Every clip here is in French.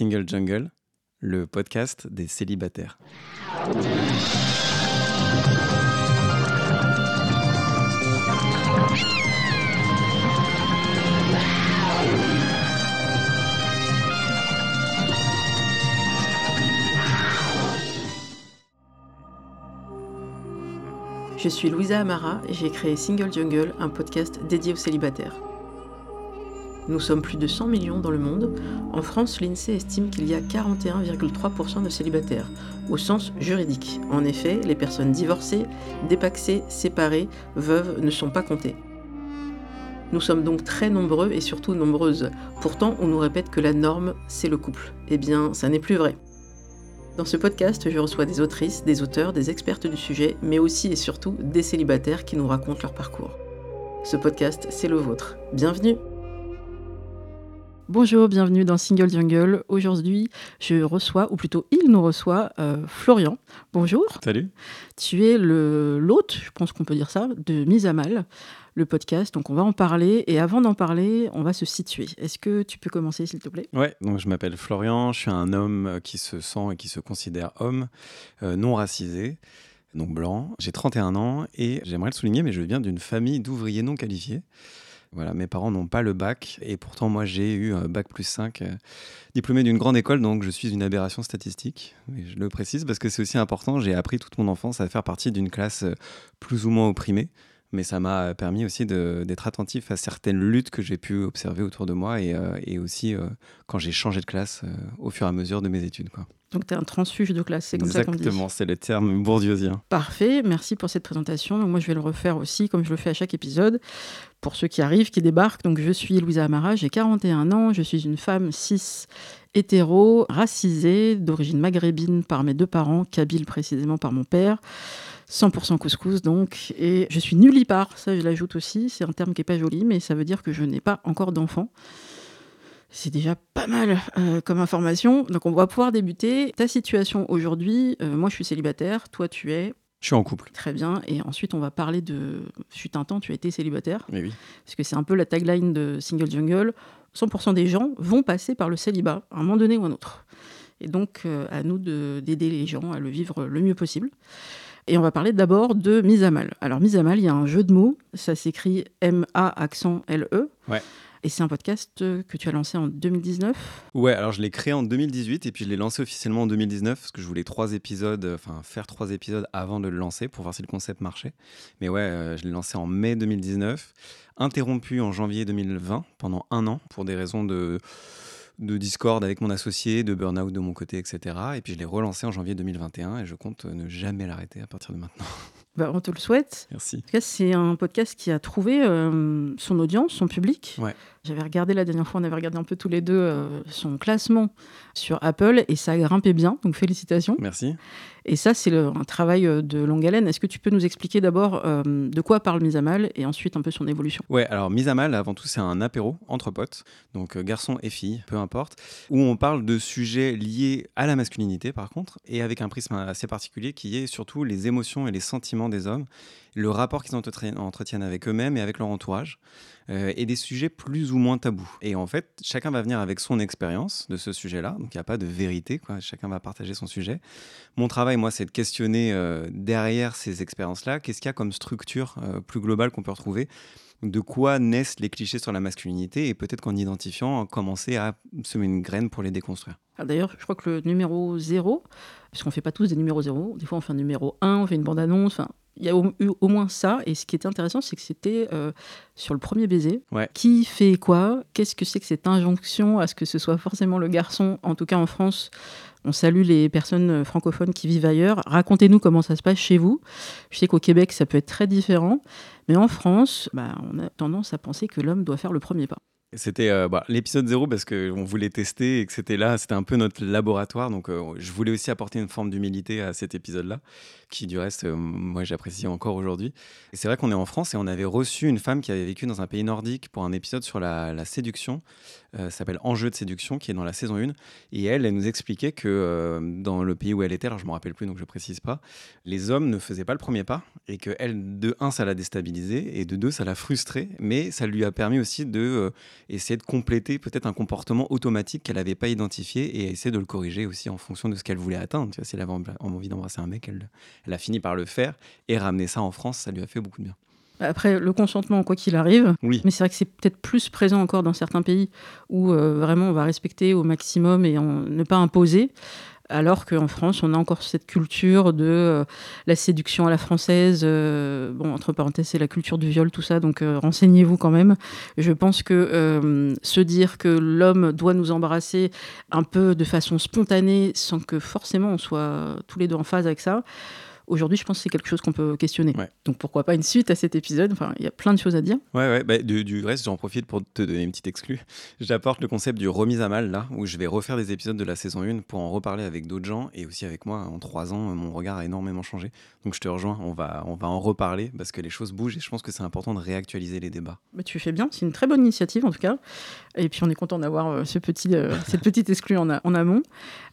Single Jungle, le podcast des célibataires. Je suis Louisa Amara et j'ai créé Single Jungle, un podcast dédié aux célibataires. Nous sommes plus de 100 millions dans le monde. En France, l'INSEE estime qu'il y a 41,3% de célibataires, au sens juridique. En effet, les personnes divorcées, dépaxées, séparées, veuves ne sont pas comptées. Nous sommes donc très nombreux et surtout nombreuses. Pourtant, on nous répète que la norme, c'est le couple. Eh bien, ça n'est plus vrai. Dans ce podcast, je reçois des autrices, des auteurs, des expertes du sujet, mais aussi et surtout des célibataires qui nous racontent leur parcours. Ce podcast, c'est le vôtre. Bienvenue Bonjour, bienvenue dans Single Jungle. Aujourd'hui, je reçois, ou plutôt il nous reçoit, euh, Florian. Bonjour. Salut. Tu es l'hôte, je pense qu'on peut dire ça, de Mise à Mal, le podcast. Donc on va en parler. Et avant d'en parler, on va se situer. Est-ce que tu peux commencer, s'il te plaît? Ouais, donc je m'appelle Florian. Je suis un homme euh, qui se sent et qui se considère homme, euh, non racisé. Donc blanc, j'ai 31 ans et j'aimerais le souligner, mais je viens d'une famille d'ouvriers non qualifiés. Voilà, mes parents n'ont pas le bac et pourtant moi j'ai eu un bac plus 5, euh, diplômé d'une grande école, donc je suis une aberration statistique. je le précise parce que c'est aussi important, j'ai appris toute mon enfance à faire partie d'une classe plus ou moins opprimée mais ça m'a permis aussi d'être attentif à certaines luttes que j'ai pu observer autour de moi et, euh, et aussi euh, quand j'ai changé de classe euh, au fur et à mesure de mes études. Quoi. Donc tu es un transfuge de classe, c'est comme ça qu'on dit Exactement, c'est le terme bourdieusien. Parfait, merci pour cette présentation. moi je vais le refaire aussi comme je le fais à chaque épisode. Pour ceux qui arrivent, qui débarquent, donc je suis Louisa Amara, j'ai 41 ans, je suis une femme cis hétéro, racisée, d'origine maghrébine par mes deux parents, kabyle précisément par mon père. 100% couscous donc. Et je suis nullipare, ça je l'ajoute aussi. C'est un terme qui n'est pas joli, mais ça veut dire que je n'ai pas encore d'enfant. C'est déjà pas mal euh, comme information. Donc on va pouvoir débuter. Ta situation aujourd'hui, euh, moi je suis célibataire, toi tu es... Je suis en couple. Très bien. Et ensuite, on va parler de. Fut un temps, tu as été célibataire. Mais oui. Parce que c'est un peu la tagline de Single Jungle. 100% des gens vont passer par le célibat à un moment donné ou un autre. Et donc, euh, à nous d'aider les gens à le vivre le mieux possible. Et on va parler d'abord de mise à mal. Alors, mise à mal, il y a un jeu de mots. Ça s'écrit M-A accent L-E. Ouais. Et c'est un podcast que tu as lancé en 2019 Ouais, alors je l'ai créé en 2018 et puis je l'ai lancé officiellement en 2019 parce que je voulais trois épisodes, enfin faire trois épisodes avant de le lancer pour voir si le concept marchait. Mais ouais, euh, je l'ai lancé en mai 2019, interrompu en janvier 2020 pendant un an pour des raisons de de Discord avec mon associé, de burn-out de mon côté, etc. Et puis je l'ai relancé en janvier 2021 et je compte ne jamais l'arrêter à partir de maintenant. Bah, on te le souhaite. Merci. C'est un podcast qui a trouvé euh, son audience, son public. Ouais. J'avais regardé la dernière fois, on avait regardé un peu tous les deux euh, son classement sur Apple et ça a grimpé bien, donc félicitations. Merci. Et ça, c'est un travail euh, de longue haleine. Est-ce que tu peux nous expliquer d'abord euh, de quoi parle Mise à Mal et ensuite un peu son évolution? Ouais, alors Mise à Mal, avant tout, c'est un apéro entre potes, donc garçons et filles, peu importe, où on parle de sujets liés à la masculinité par contre, et avec un prisme assez particulier qui est surtout les émotions et les sentiments des hommes, le rapport qu'ils entretiennent avec eux-mêmes et avec leur entourage. Euh, et des sujets plus ou moins tabous. Et en fait, chacun va venir avec son expérience de ce sujet-là, donc il n'y a pas de vérité, chacun va partager son sujet. Mon travail, moi, c'est de questionner euh, derrière ces expériences-là, qu'est-ce qu'il y a comme structure euh, plus globale qu'on peut retrouver de quoi naissent les clichés sur la masculinité et peut-être qu'en identifiant, commencer à semer une graine pour les déconstruire. D'ailleurs, je crois que le numéro 0, puisqu'on ne fait pas tous des numéros 0, des fois on fait un numéro 1, on fait une bande-annonce, enfin, il y a eu au, moins ça. Et ce qui était intéressant, c'est que c'était euh, sur le premier baiser. Qui fait quoi? Qu'est-ce que c'est que cette injonction à ce que ce soit forcément le garçon? En tout cas, en France, on salue les personnes francophones qui vivent ailleurs. Racontez-nous comment ça se passe chez vous. Je sais qu'au Québec, ça peut être très différent. Mais en France, bah, on a tendance à penser que l'homme doit faire le premier pas. C'était euh, bah, l'épisode 0 parce qu'on voulait tester et que c'était là, c'était un peu notre laboratoire. Donc euh, je voulais aussi apporter une forme d'humilité à cet épisode-là, qui du reste, euh, moi j'apprécie encore aujourd'hui. C'est vrai qu'on est en France et on avait reçu une femme qui avait vécu dans un pays nordique pour un épisode sur la, séduction. Euh, s'appelle Enjeu de séduction, qui est dans la saison 1. Et elle, elle nous expliquait que euh, dans le pays où elle était, alors je me rappelle plus, donc je précise pas, les hommes ne faisaient pas le premier pas et que elle, de un, ça l'a déstabilisé et de deux, ça l'a frustré, mais ça lui a permis aussi de euh, essayer de compléter peut-être un comportement automatique qu'elle n'avait pas identifié et essayer de le corriger aussi en fonction de ce qu'elle voulait atteindre. Tu vois, si elle avait envie d'embrasser un mec, elle, elle a fini par le faire et ramener ça en France, ça lui a fait beaucoup de bien. Après, le consentement, quoi qu'il arrive, oui. mais c'est vrai que c'est peut-être plus présent encore dans certains pays où euh, vraiment on va respecter au maximum et ne pas imposer. Alors qu'en France, on a encore cette culture de euh, la séduction à la française. Euh, bon, entre parenthèses, c'est la culture du viol, tout ça, donc renseignez-vous quand même. Je pense que se dire que l'homme doit nous embrasser un peu de façon spontanée, sans que forcément on soit tous les deux en phase avec ça, Aujourd'hui, je pense que c'est quelque chose qu'on peut questionner. Donc pourquoi pas une suite à cet épisode? Enfin, il y a plein de choses à dire. Ouais, ouais. Bah, du, reste, j'en profite pour te donner une petite exclue. J'apporte le concept du remise à mal là, où je vais refaire des épisodes de la saison 1 pour en reparler avec d'autres gens et aussi avec moi. En trois ans, mon regard a énormément changé. Donc je te rejoins. On va, on va en reparler parce que les choses bougent et je pense que c'est important de réactualiser les débats. Bah, tu fais bien. C'est une très bonne initiative en tout cas. Et puis on est content d'avoir euh, ce petit, euh, cette petite exclue en, en amont.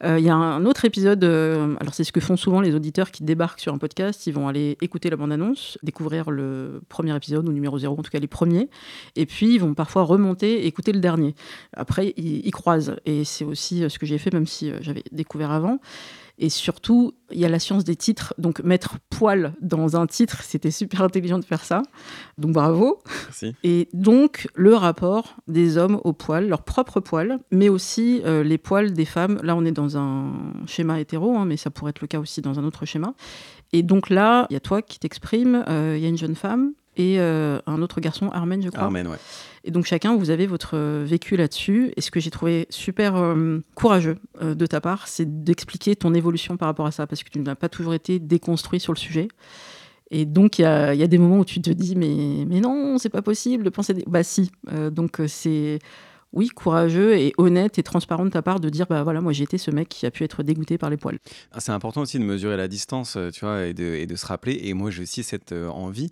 Euh, il y a un autre épisode. alors c'est ce que font souvent les auditeurs qui débarquent sur un podcast, ils vont aller écouter la bande-annonce, découvrir le premier épisode ou numéro 0, en tout cas les premiers, et puis ils vont parfois remonter et écouter le dernier. Après, ils, croisent, et c'est aussi euh, ce que j'ai fait, même si euh, j'avais découvert avant. Et surtout, il y a la science des titres. Donc, mettre poil dans un titre, c'était super intelligent de faire ça. Donc, bravo. Merci. Et donc, le rapport des hommes au poil, leur propre poil, mais aussi euh, les poils des femmes. Là, on est dans un schéma hétéro, hein, mais ça pourrait être le cas aussi dans un autre schéma. Et donc là, il y a toi qui t'exprime, euh, il y a une jeune femme et euh, un autre garçon, Armen, je crois. Armen, ouais. Et donc chacun, vous avez votre euh, vécu là-dessus. Et ce que j'ai trouvé super courageux de ta part, c'est d'expliquer ton évolution par rapport à ça, parce que tu n'as pas toujours été déconstruit sur le sujet. Et donc, il y a, y a, des moments où tu te dis, mais, mais non, c'est pas possible de penser. Des... Bah, si. donc, c'est oui, courageux et honnête et transparent de ta part de dire bah voilà, moi j'ai été ce mec qui a pu être dégoûté par les poils. Ah, c'est important aussi de mesurer la distance, euh, tu vois, et de, et de se rappeler. Et moi j'ai aussi cette euh, envie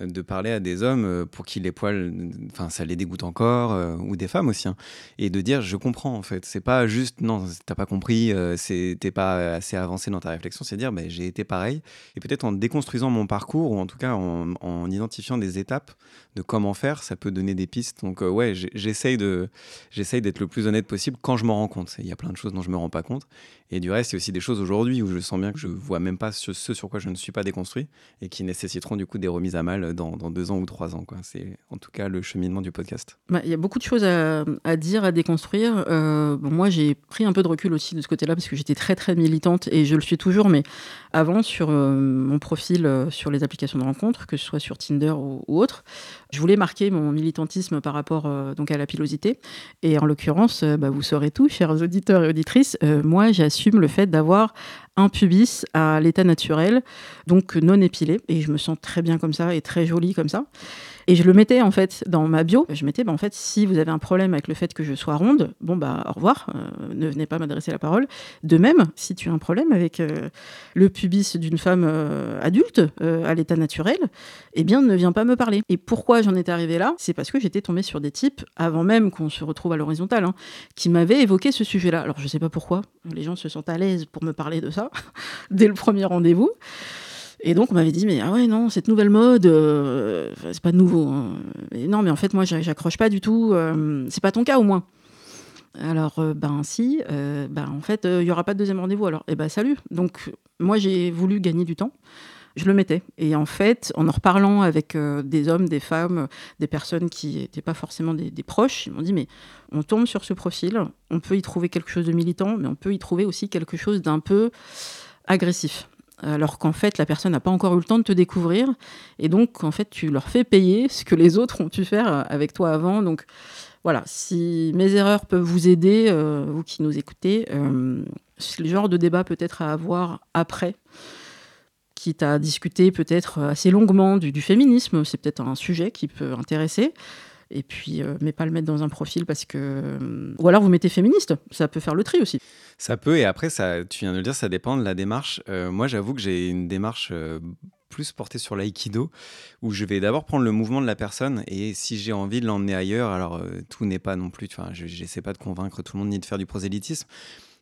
de parler à des hommes euh, pour qui les poils, enfin, ça les dégoûte encore, euh, ou des femmes aussi, hein. et de dire je comprends en fait. C'est pas juste non, t'as pas compris, euh, t'es pas assez avancé dans ta réflexion, c'est dire bah, j'ai été pareil. Et peut-être en déconstruisant mon parcours, ou en tout cas en, en, identifiant des étapes de comment faire, ça peut donner des pistes. Donc ouais, j'essaye de, j'essaye d'être le plus honnête possible quand je m'en rends compte. Il y a plein de choses dont je me rends pas compte. Et du reste, il y a aussi des choses aujourd'hui où je sens bien que je vois même pas ce, ce sur quoi je ne suis pas déconstruit et qui nécessiteront du coup des remises à mal dans, deux ans ou trois ans. C'est en tout cas le cheminement du podcast. Bah, il y a beaucoup de choses à, dire, à déconstruire. Euh, moi, j'ai pris un peu de recul aussi de ce côté-là parce que j'étais très très militante et je le suis toujours. Mais avant, sur euh, mon profil euh, sur les applications de rencontres, que ce soit sur Tinder ou, autre, je voulais marquer mon militantisme par rapport donc à la pilosité. Et en l'occurrence, bah, vous saurez tout, chers auditeurs et auditrices, moi, j'assume le fait d'avoir un pubis à l'état naturel, donc non épilé. Et je me sens très bien comme ça et très jolie comme ça. Et je le mettais en fait dans ma bio. Je mettais, bah, en fait, si vous avez un problème avec le fait que je sois ronde, bon bah au revoir, euh, ne venez pas m'adresser la parole. De même, si tu as un problème avec euh, le pubis d'une femme euh, adulte à l'état naturel, eh bien ne viens pas me parler. Et pourquoi j'en étais arrivée là? C'est parce que j'étais tombée sur des types avant même qu'on se retrouve à l'horizontale, hein, qui m'avaient évoqué ce sujet-là. Alors je sais pas pourquoi, les gens se sentent à l'aise pour me parler de ça dès le premier rendez-vous. Et donc on m'avait dit mais ah ouais non cette nouvelle mode euh, c'est pas nouveau hein. non mais en fait moi j'accroche pas du tout euh, c'est pas ton cas au moins. Alors euh, ben si ben en fait il y aura pas de deuxième rendez-vous alors. Eh ben salut. Donc moi j'ai voulu gagner du temps. Je le mettais. Et en fait en en reparlant avec des hommes des femmes des personnes qui n'étaient pas forcément des, des proches ils m'ont dit mais on tombe sur ce profil. On peut y trouver quelque chose de militant mais on peut y trouver aussi quelque chose d'un peu agressif alors qu'en fait la personne n'a pas encore eu le temps de te découvrir. Et donc en fait tu leur fais payer ce que les autres ont pu faire avec toi avant. Donc voilà si mes erreurs peuvent vous aider euh, vous qui nous écoutez euh, c'est le genre de débat peut-être à avoir après quitte à discuter peut-être assez longuement du féminisme. C'est peut-être un sujet qui peut intéresser et puis euh, mais pas le mettre dans un profil parce que euh, ou alors vous mettez féministe ça peut faire le tri aussi. Ça peut et après ça tu viens de le dire ça dépend de la démarche. Euh, moi j'avoue que j'ai une démarche plus porté sur l'aïkido, où je vais d'abord prendre le mouvement de la personne et si j'ai envie de l'emmener ailleurs, alors euh, tout n'est pas non plus, enfin, je n'essaie pas de convaincre tout le monde ni de faire du prosélytisme,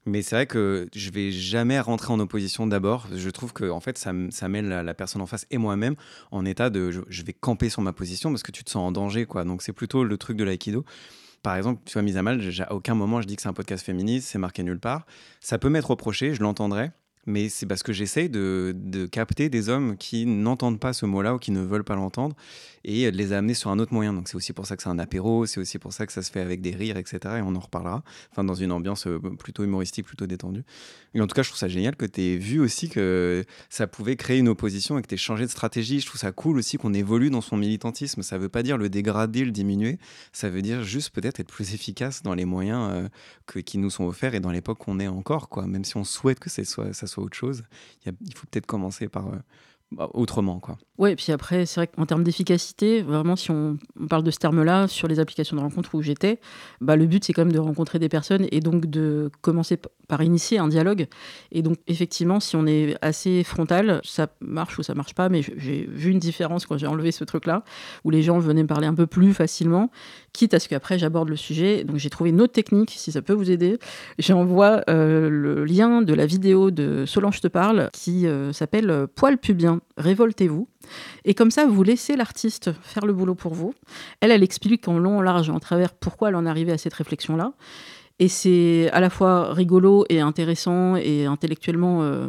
mais c'est vrai que je vais jamais rentrer en opposition d'abord. Je trouve que en fait, ça, ça met la, personne en face et moi-même en état de je, vais camper sur ma position parce que tu te sens en danger. quoi. Donc c'est plutôt le truc de l'aïkido. Par exemple, tu vois, mise à mal, à aucun moment je dis que c'est un podcast féministe, c'est marqué nulle part. Ça peut m'être reproché, je l'entendrai mais c'est parce que j'essaye de, de, capter des hommes qui n'entendent pas ce mot-là ou qui ne veulent pas l'entendre et de les amener sur un autre moyen. Donc c'est aussi pour ça que c'est un apéro, c'est aussi pour ça que ça se fait avec des rires, etc. Et on en reparlera, enfin dans une ambiance euh, plutôt humoristique, plutôt détendue. Et en tout cas, je trouve ça génial que tu aies vu aussi que ça pouvait créer une opposition et que tu aies changé de stratégie. Je trouve ça cool aussi qu'on évolue dans son militantisme. Ça veut pas dire le dégrader, le diminuer, ça veut dire juste peut-être être plus efficace dans les moyens euh, que, qui nous sont offerts et dans l'époque qu'on est encore, quoi. Même si on souhaite que ça ça soit autre chose, il, faut peut-être commencer par... Euh, bah, autrement. Quoi. Ouais, puis après, c'est vrai qu'en termes d'efficacité, vraiment, si on, parle de ce terme-là sur les applications de rencontre où j'étais, bah, le but, c'est quand même de rencontrer des personnes et donc de commencer par initier un dialogue. Et donc, effectivement, si on est assez frontal, ça marche ou ça marche pas, mais j'ai vu une différence quand j'ai enlevé ce truc-là, où les gens venaient me parler un peu plus facilement, quitte à ce qu'après j'aborde le sujet. Donc, j'ai trouvé une autre technique, si ça peut vous aider. J'envoie euh, le lien de la vidéo de Solange te parle qui euh, s'appelle Poil pubien révoltez-vous. Et comme ça, vous laissez l'artiste faire le boulot pour vous. Elle, elle explique en long, en large en travers pourquoi elle en est arrivée à cette réflexion-là. Et c'est à la fois rigolo et intéressant et intellectuellement euh,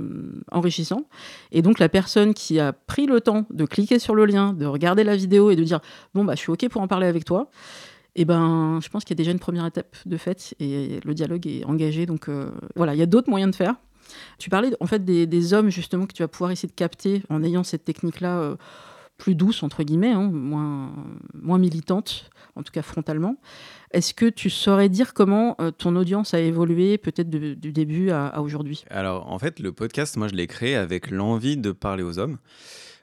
enrichissant. Et donc la personne qui a pris le temps de cliquer sur le lien, de regarder la vidéo et de dire bon bah je suis ok pour en parler avec toi, eh ben je pense qu'il y a déjà une première étape de fait et le dialogue est engagé. Donc euh, voilà, il y a d'autres moyens de faire. Tu parlais en fait des, hommes justement que tu vas pouvoir essayer de capter en ayant cette technique-là euh, plus douce, entre guillemets, hein, moins, moins militante, en tout cas frontalement. Est-ce que tu saurais dire comment euh, ton audience a évolué peut-être du début à, aujourd'hui? Alors en fait, le podcast, moi je l'ai créé avec l'envie de parler aux hommes.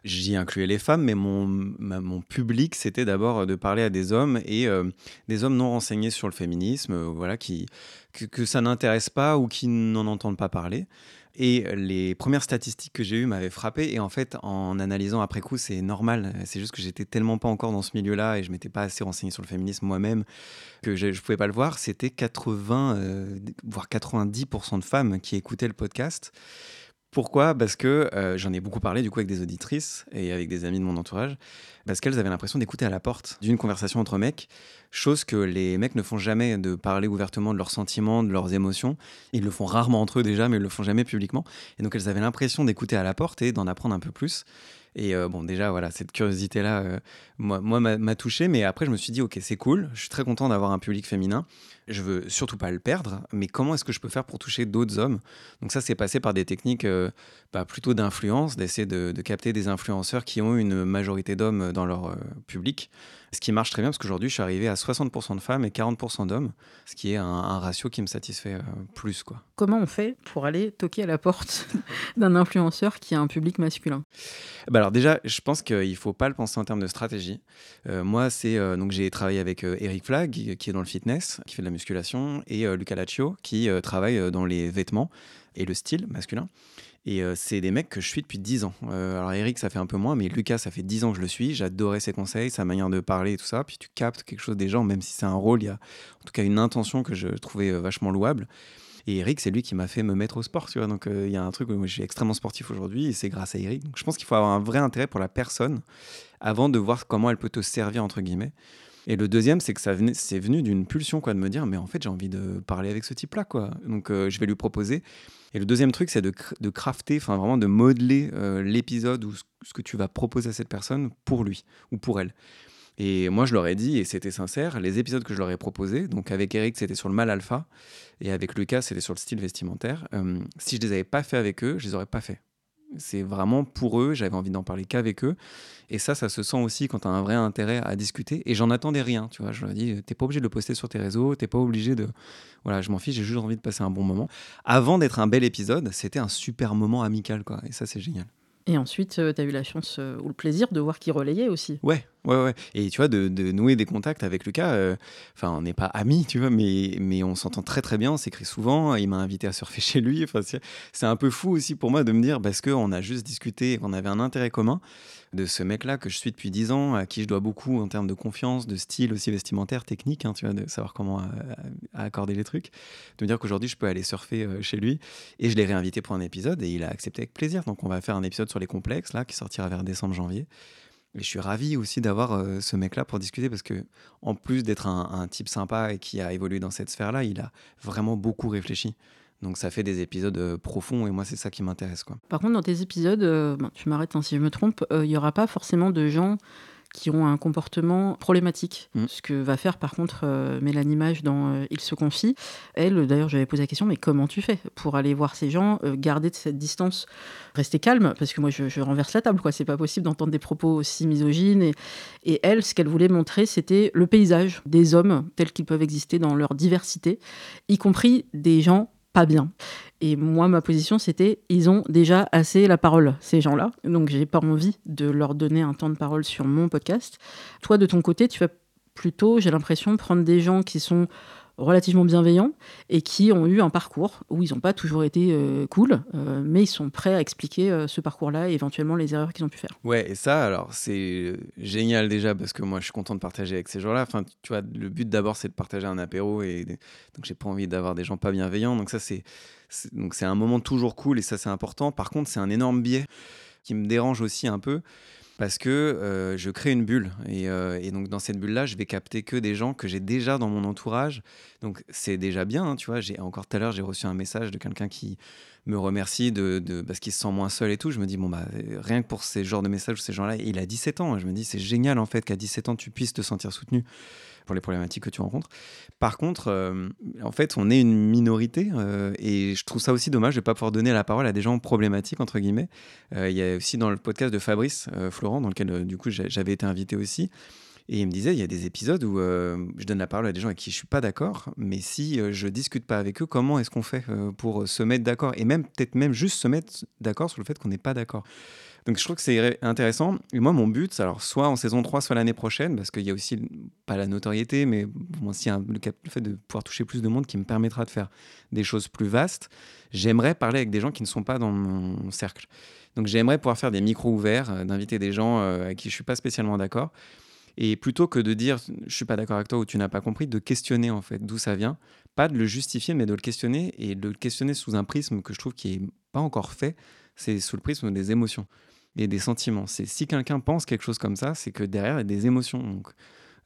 J'y incluais les femmes, mais mon, mon public, c'était d'abord de parler à des hommes et euh, des hommes non renseignés sur le féminisme, voilà, qui, que, ça n'intéresse pas ou qui n'en entendent pas parler. Et les premières statistiques que j'ai eues m'avaient frappé. Et en fait, en analysant après coup, c'est normal. C'est juste que j'étais tellement pas encore dans ce milieu-là et je m'étais pas assez renseigné sur le féminisme moi-même que je, ne pouvais pas le voir. C'était 80, euh, voire 90% de femmes qui écoutaient le podcast. Pourquoi? Parce que euh, j'en ai beaucoup parlé du coup avec des auditrices et avec des amis de mon entourage, parce qu'elles avaient l'impression d'écouter à la porte d'une conversation entre mecs, chose que les mecs ne font jamais, de parler ouvertement de leurs sentiments, de leurs émotions. Ils le font rarement entre eux déjà, mais ils le font jamais publiquement. Et donc elles avaient l'impression d'écouter à la porte et d'en apprendre un peu plus. Et euh, bon, déjà, voilà, cette curiosité-là, euh, moi, moi m'a touché. Mais après, je me suis dit, ok, c'est cool. Je suis très content d'avoir un public féminin. Je veux surtout pas le perdre. Mais comment est-ce que je peux faire pour toucher d'autres hommes? Donc ça, c'est passé par des techniques euh, bah, plutôt d'influence, d'essayer de, de, capter des influenceurs qui ont une majorité d'hommes dans leur public. Ce qui marche très bien parce qu'aujourd'hui, je suis arrivé à 60% de femmes et 40% d'hommes, ce qui est un, ratio qui me satisfait euh, plus. Quoi. Comment on fait pour aller toquer à la porte d'un influenceur qui a un public masculin? Bah Alors déjà, je pense qu'il ne faut pas le penser en termes de stratégie. Euh, moi, c'est euh, donc j'ai travaillé avec Eric Flag, qui est dans le fitness, qui fait de la musculation, et Luca Laccio, qui travaille dans les vêtements et le style masculin. Et euh, c'est des mecs que je suis depuis 10 ans. Euh, alors Eric, ça fait un peu moins, mais Lucas, ça fait 10 ans que je le suis. J'adorais ses conseils, sa manière de parler et tout ça. Puis tu captes quelque chose des gens, même si c'est un rôle, il y a en tout cas une intention que je trouvais euh, vachement louable. Et Eric, c'est lui qui m'a fait me mettre au sport, tu vois. Donc il y a un truc où moi, je suis extrêmement sportif aujourd'hui et c'est grâce à Eric. Je pense qu'il faut avoir un vrai intérêt pour la personne avant de voir comment elle peut te servir, entre guillemets. Et le deuxième, c'est que ça c'est venu d'une pulsion, quoi, de me dire, mais en fait, j'ai envie de parler avec ce type-là, quoi. Donc, je vais lui proposer. Et le deuxième truc, c'est de, de crafter, enfin vraiment de modeler euh, l'épisode ou ce que tu vas proposer à cette personne pour lui ou pour elle. Et moi, je leur ai dit, et c'était sincère, les épisodes que je leur ai proposés, donc avec Eric, c'était sur le mal alpha, et avec Lucas, c'était sur le style vestimentaire. Euh, si je les avais pas fait avec eux, je les aurais pas fait. C'est vraiment pour eux, j'avais envie d'en parler qu'avec eux. Et ça, ça se sent aussi quand tu as un vrai intérêt à discuter. Et j'en attendais rien, tu vois. Je leur ai dit, t'es pas obligé de le poster sur tes réseaux, t'es pas obligé de. Voilà, je m'en fiche, j'ai juste envie de passer un bon moment. Avant d'être un bel épisode, c'était un super moment amical, quoi. Et ça, c'est génial. Et ensuite, euh, tu as eu la chance euh, ou le plaisir de voir qui relayait aussi. Ouais, Ouais, ouais. Et tu vois, de, nouer des contacts avec Lucas, euh, enfin, on n'est pas amis, tu vois, mais, mais on s'entend très très bien, on s'écrit souvent. Il m'a invité à surfer chez lui. C'est un peu fou aussi pour moi de me dire, parce qu'on a juste discuté, qu'on avait un intérêt commun de ce mec-là que je suis depuis 10 ans, à qui je dois beaucoup en termes de confiance, de style aussi vestimentaire, technique, hein, tu vois, de savoir comment euh, accorder les trucs. De me dire qu'aujourd'hui, je peux aller surfer euh, chez lui. Et je l'ai réinvité pour un épisode et il a accepté avec plaisir. Donc, on va faire un épisode sur les complexes, là, qui sortira vers décembre-janvier. Et je suis ravi aussi d'avoir euh, ce mec-là pour discuter parce que, en plus d'être un, un type sympa et qui a évolué dans cette sphère-là, il a vraiment beaucoup réfléchi. Donc ça fait des épisodes euh, profonds et moi c'est ça qui m'intéresse quoi. Par contre, dans tes épisodes, euh, tu m'arrêtes hein, si je me trompe, euh, il n'y aura pas forcément de gens qui ont un comportement problématique. Mm. Ce que va faire par contre euh, Mélanie Mage dans euh, Il se confie. Elle, d'ailleurs, j'avais posé la question, mais comment tu fais pour aller voir ces gens, euh, garder de cette distance, rester calme? Parce que moi, je, je renverse la table, quoi. C'est pas possible d'entendre des propos aussi misogynes. Et, et elle, ce qu'elle voulait montrer, c'était le paysage des hommes tels qu'ils peuvent exister dans leur diversité, y compris des gens pas bien. Et moi, ma position, c'était ils ont déjà assez la parole, ces gens-là. Donc, j'ai pas envie de leur donner un temps de parole sur mon podcast. Toi, de ton côté, tu vas plutôt, j'ai l'impression, prendre des gens qui sont relativement bienveillants et qui ont eu un parcours où ils n'ont pas toujours été euh, cool, euh, mais ils sont prêts à expliquer euh, ce parcours-là et éventuellement les erreurs qu'ils ont pu faire. Ouais, et ça, alors, c'est génial déjà parce que moi, je suis content de partager avec ces gens-là. Enfin, tu vois, le but d'abord, c'est de partager un apéro et donc j'ai pas envie d'avoir des gens pas bienveillants. Donc ça, c'est- donc c'est un moment toujours cool et ça, c'est important. Par contre, c'est un énorme biais qui me dérange aussi un peu parce que euh, je crée une bulle et, euh, et donc dans cette bulle-là, je vais capter que des gens que j'ai déjà dans mon entourage. Donc c'est déjà bien, hein, tu vois. J'ai encore tout à l'heure, j'ai reçu un message de quelqu'un qui me remercie de, parce qu'il se sent moins seul et tout. Je me dis bon bah euh, rien que pour ces genres de messages, ces gens-là, il a 17 ans. Je me dis c'est génial en fait qu'à 17 ans tu puisses te sentir soutenu pour les problématiques que tu rencontres. Par contre, euh, en fait, on est une minorité euh, et je trouve ça aussi dommage de ne pas pouvoir donner la parole à des gens problématiques, entre guillemets. Euh, Il y a aussi dans le podcast de Fabrice Florent, dans lequel du coup j'a- j'avais été invité aussi. Et il me disait, il y a des épisodes où je donne la parole à des gens avec qui je suis pas d'accord, mais si euh, je discute pas avec eux, comment est-ce qu'on fait pour se mettre d'accord Et même peut-être même juste se mettre d'accord sur le fait qu'on n'est pas d'accord? Donc je trouve que c'est intéressant. Et moi, mon but, alors soit en saison 3, soit l'année prochaine, parce qu'il y a aussi, pas la notoriété, mais bon, aussi un- le, fait de pouvoir toucher plus de monde qui me permettra de faire des choses plus vastes. J'aimerais parler avec des gens qui ne sont pas dans mon cercle. Donc j'aimerais pouvoir faire des micros ouverts, euh, d'inviter des gens euh, avec qui je suis pas spécialement d'accord. Et plutôt que de dire je suis pas d'accord avec toi ou tu n'as pas compris, de questionner en fait d'où ça vient. Pas de le justifier, mais de le questionner et de le questionner sous un prisme que je trouve qui est pas encore fait. C'est sous le prisme des émotions et des sentiments. C'est si quelqu'un pense quelque chose comme ça, c'est que derrière il y a des émotions. Donc,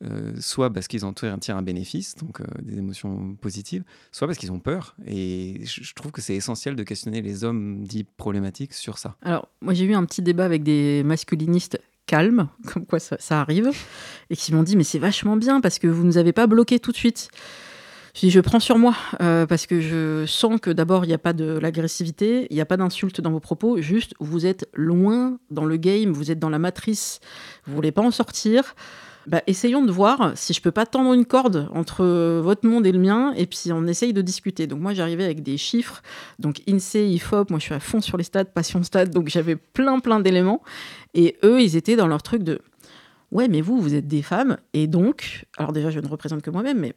euh, soit parce qu'ils en tirent un bénéfice, donc euh, des émotions positives, soit parce qu'ils ont peur. Et je, je trouve que c'est essentiel de questionner les hommes dits problématiques sur ça. Alors, moi, j'ai eu un petit débat avec des masculinistes calmes, comme quoi ça, ça arrive, et qui m'ont dit Mais c'est vachement bien parce que vous ne nous avez pas bloqué tout de suite. Je dis Je prends sur moi euh, parce que je sens que d'abord, il n'y a pas de l'agressivité, il n'y a pas d'insulte dans vos propos, juste vous êtes loin dans le game, vous êtes dans la matrice, vous voulez pas en sortir. Bah, essayons de voir si je peux pas tendre une corde entre votre monde et le mien, et puis on essaye de discuter. Donc moi j'arrivais avec des chiffres, donc INSEE, IFOP, moi je suis à fond sur les stats, passion stats, donc j'avais plein plein d'éléments, et eux ils étaient dans leur truc de ouais mais vous vous êtes des femmes, et donc, alors déjà je ne représente que moi-même, mais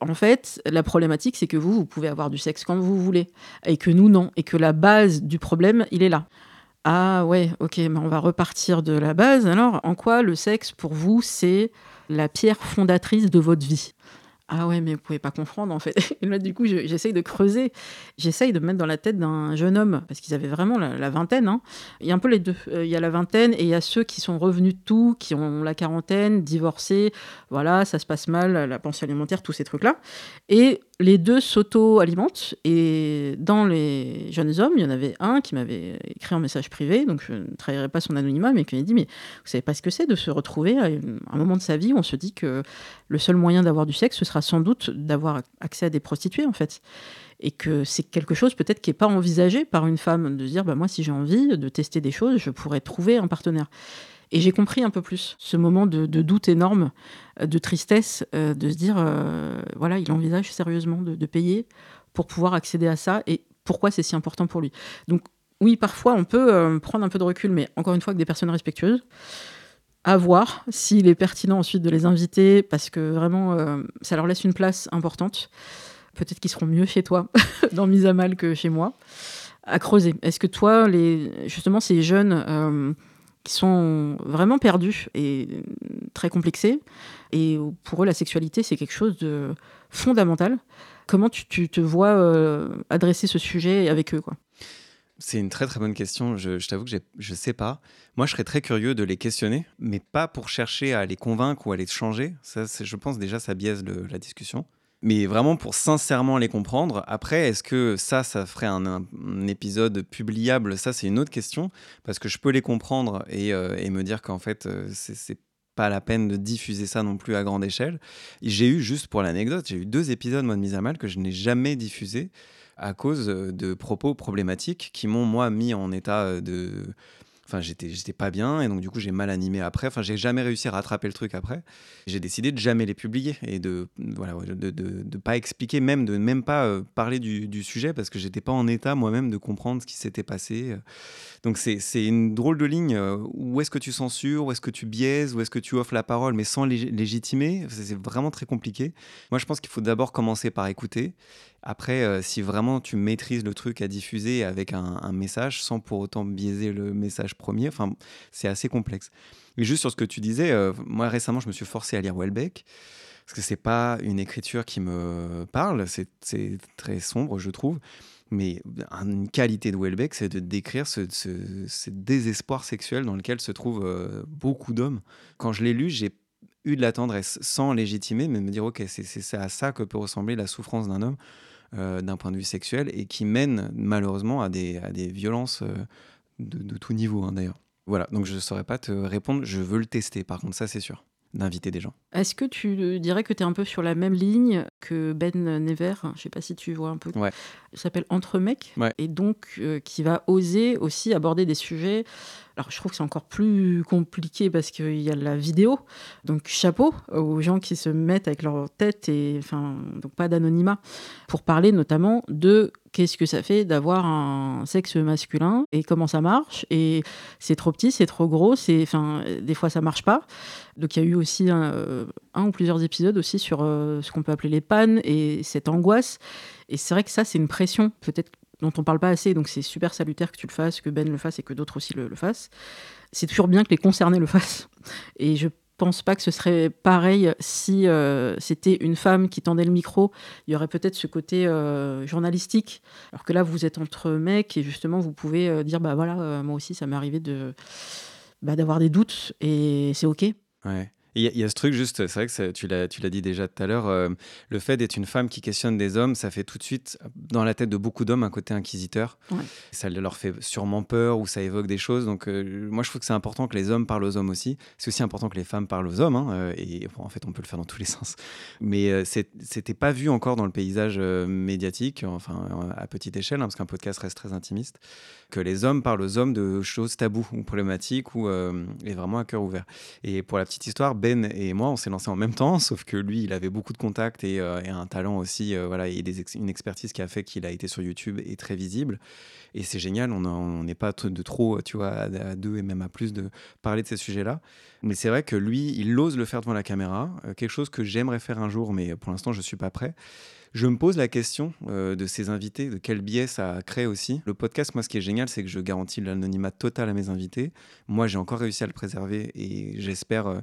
en fait la problématique c'est que vous vous pouvez avoir du sexe quand vous voulez, et que nous non, et que la base du problème il est là. Ah ouais, ok, mais on va repartir de la base. Alors, en quoi le sexe, pour vous, c'est la pierre fondatrice de votre vie? Ah ouais, mais vous pouvez pas comprendre, en fait. Là, du coup, je- j'essaye de creuser. J'essaye de me mettre dans la tête d'un jeune homme, parce qu'ils avaient vraiment la, vingtaine. hein. Il y a un peu les deux. Euh, Il y a la vingtaine et il y a ceux qui sont revenus de tout, qui ont la quarantaine, divorcés. Voilà, ça se passe mal, la pensée alimentaire, tous ces trucs-là. Et les deux s'auto-alimentent. Et dans les jeunes hommes, il y en avait un qui m'avait écrit en message privé, donc je ne trahirai pas son anonymat, mais qui m'a dit Mais vous savez pas ce que c'est de se retrouver à un moment de sa vie où on se dit que le seul moyen d'avoir du sexe, ce sera sans doute d'avoir accès à des prostituées, en fait. Et que c'est quelque chose peut-être qui n'est pas envisagé par une femme, de se dire bah, Moi, si j'ai envie de tester des choses, je pourrais trouver un partenaire. Et j'ai compris un peu plus ce moment de, doute énorme, euh, de tristesse, euh, de se dire, euh, voilà, il envisage sérieusement de, payer pour pouvoir accéder à ça et pourquoi c'est si important pour lui. Donc oui, parfois on peut prendre un peu de recul, mais encore une fois avec des personnes respectueuses. À voir s'il est pertinent ensuite de les inviter, parce que vraiment, ça leur laisse une place importante. Peut-être qu'ils seront mieux chez toi dans Mise à Mal que chez moi. À creuser. Est-ce que toi, les, justement, ces jeunes euh, qui sont vraiment perdus et très complexés, et pour eux, la sexualité, c'est quelque chose de fondamental. Comment tu, te vois euh, adresser ce sujet avec eux quoi? C'est une très très bonne question. Je, t'avoue que je ne sais pas. Moi, je serais très curieux de les questionner, mais pas pour chercher à les convaincre ou à les changer. Ça, je pense déjà, ça biaise la discussion. Mais vraiment pour sincèrement les comprendre. Après, est-ce que ça, ça ferait un, épisode publiable? Ça, c'est une autre question. Parce que je peux les comprendre et, euh, me dire qu'en fait, euh, c'est pas la peine de diffuser ça non plus à grande échelle. J'ai eu, juste pour l'anecdote, j'ai eu deux épisodes, de mise à mal que je n'ai jamais diffusés à cause euh, de propos problématiques qui m'ont, moi, mis en état de. Enfin, j'étais, pas bien et donc du coup j'ai mal animé après. Enfin, j'ai jamais réussi à rattraper le truc après. J'ai décidé de jamais les publier et de voilà de, de, de pas expliquer même de même pas euh, parler du, sujet parce que j'étais pas en état moi-même de comprendre ce qui s'était passé. Donc c'est, c'est une drôle de ligne. Où est-ce que tu censures, où est-ce que tu biaises, où est-ce que tu offres la parole mais sans légitimer. C'est vraiment très compliqué. Moi je pense qu'il faut d'abord commencer par écouter après, euh, si vraiment tu maîtrises le truc à diffuser avec un, message sans pour autant biaiser le message premier, enfin, c'est assez complexe. Mais juste sur ce que tu disais, euh, moi récemment, je me suis forcé à lire Welbeck parce que c'est pas une écriture qui me parle, c'est très sombre, je trouve. Mais une qualité de Welbeck, c'est de décrire ce, désespoir sexuel dans lequel se trouvent euh, beaucoup d'hommes. Quand je l'ai lu, j'ai eu de la tendresse sans légitimer, mais me dire, ok, c'est à ça que peut ressembler la souffrance d'un homme. Euh, d'un point de vue sexuel et qui mène malheureusement à des, à des violences euh, de, de, tout niveau hein, d'ailleurs. Voilà, donc je ne saurais pas te répondre, je veux le tester par contre, ça c'est sûr d'inviter des gens. Est-ce que tu dirais que tu es un peu sur la même ligne que Ben Never Je ne sais pas si tu vois un peu. Ouais. Il s'appelle Entre mecs et donc euh, qui va oser aussi aborder des sujets alors, je trouve que c'est encore plus compliqué parce qu'il y a la vidéo. Donc, chapeau aux gens qui se mettent avec leur tête et, enfin, donc pas d'anonymat pour parler notamment de qu'est-ce que ça fait d'avoir un sexe masculin et comment ça marche. Et c'est trop petit, c'est trop gros, c'est, enfin, des fois ça marche pas. Donc, il y a eu aussi un, euh, ou plusieurs épisodes aussi sur euh, ce qu'on peut appeler les et cette angoisse. Et c'est vrai que ça, c'est une pression peut-être dont on parle pas assez, donc c'est super salutaire que tu le fasses, que Ben le fasse et que d'autres aussi le, fassent. C'est toujours bien que les concernés le fassent. Et je pense pas que ce serait pareil si euh, c'était une femme qui tendait le micro. Il y aurait peut-être ce côté euh, journalistique. Alors que là, vous êtes entre mecs et justement, vous pouvez euh, dire bah voilà, moi aussi, ça m'est arrivé de bah, d'avoir des doutes et c'est ok. Il y, a ce truc juste, c'est vrai que tu l'as, tu l'as dit déjà tout à l'heure, euh, le fait d'être une femme qui questionne des hommes, ça fait tout de suite dans la tête de beaucoup d'hommes un côté inquisiteur. Ça leur fait sûrement peur ou ça évoque des choses. Donc euh, moi je trouve que c'est important que les hommes parlent aux hommes aussi. C'est aussi important que les femmes parlent aux hommes. Hein, euh, et en fait on peut le faire dans tous les sens. Mais c'était pas vu encore dans le paysage médiatique, enfin à petite échelle, hein, parce qu'un podcast reste très intimiste, que les hommes parlent aux hommes de choses taboues ou problématiques ou est vraiment à cœur ouvert. Et pour la petite histoire, ben et moi, on s'est lancé en même temps, sauf que lui, il avait beaucoup de contacts et, euh, un talent aussi, euh, voilà, et une expertise qui a fait qu'il a été sur YouTube et très visible. Et c'est génial, on n'est pas de trop, tu vois, à, deux et même à plus de parler de ces sujets-là. Mais c'est vrai que lui, il ose le faire devant la caméra, euh, quelque chose que j'aimerais faire un jour, mais pour l'instant, je ne suis pas prêt. Je me pose la question de ces invités, de quel biais ça crée aussi. Le podcast, moi, ce qui est génial, c'est que je garantis l'anonymat total à mes invités. Moi, j'ai encore réussi à le préserver et j'espère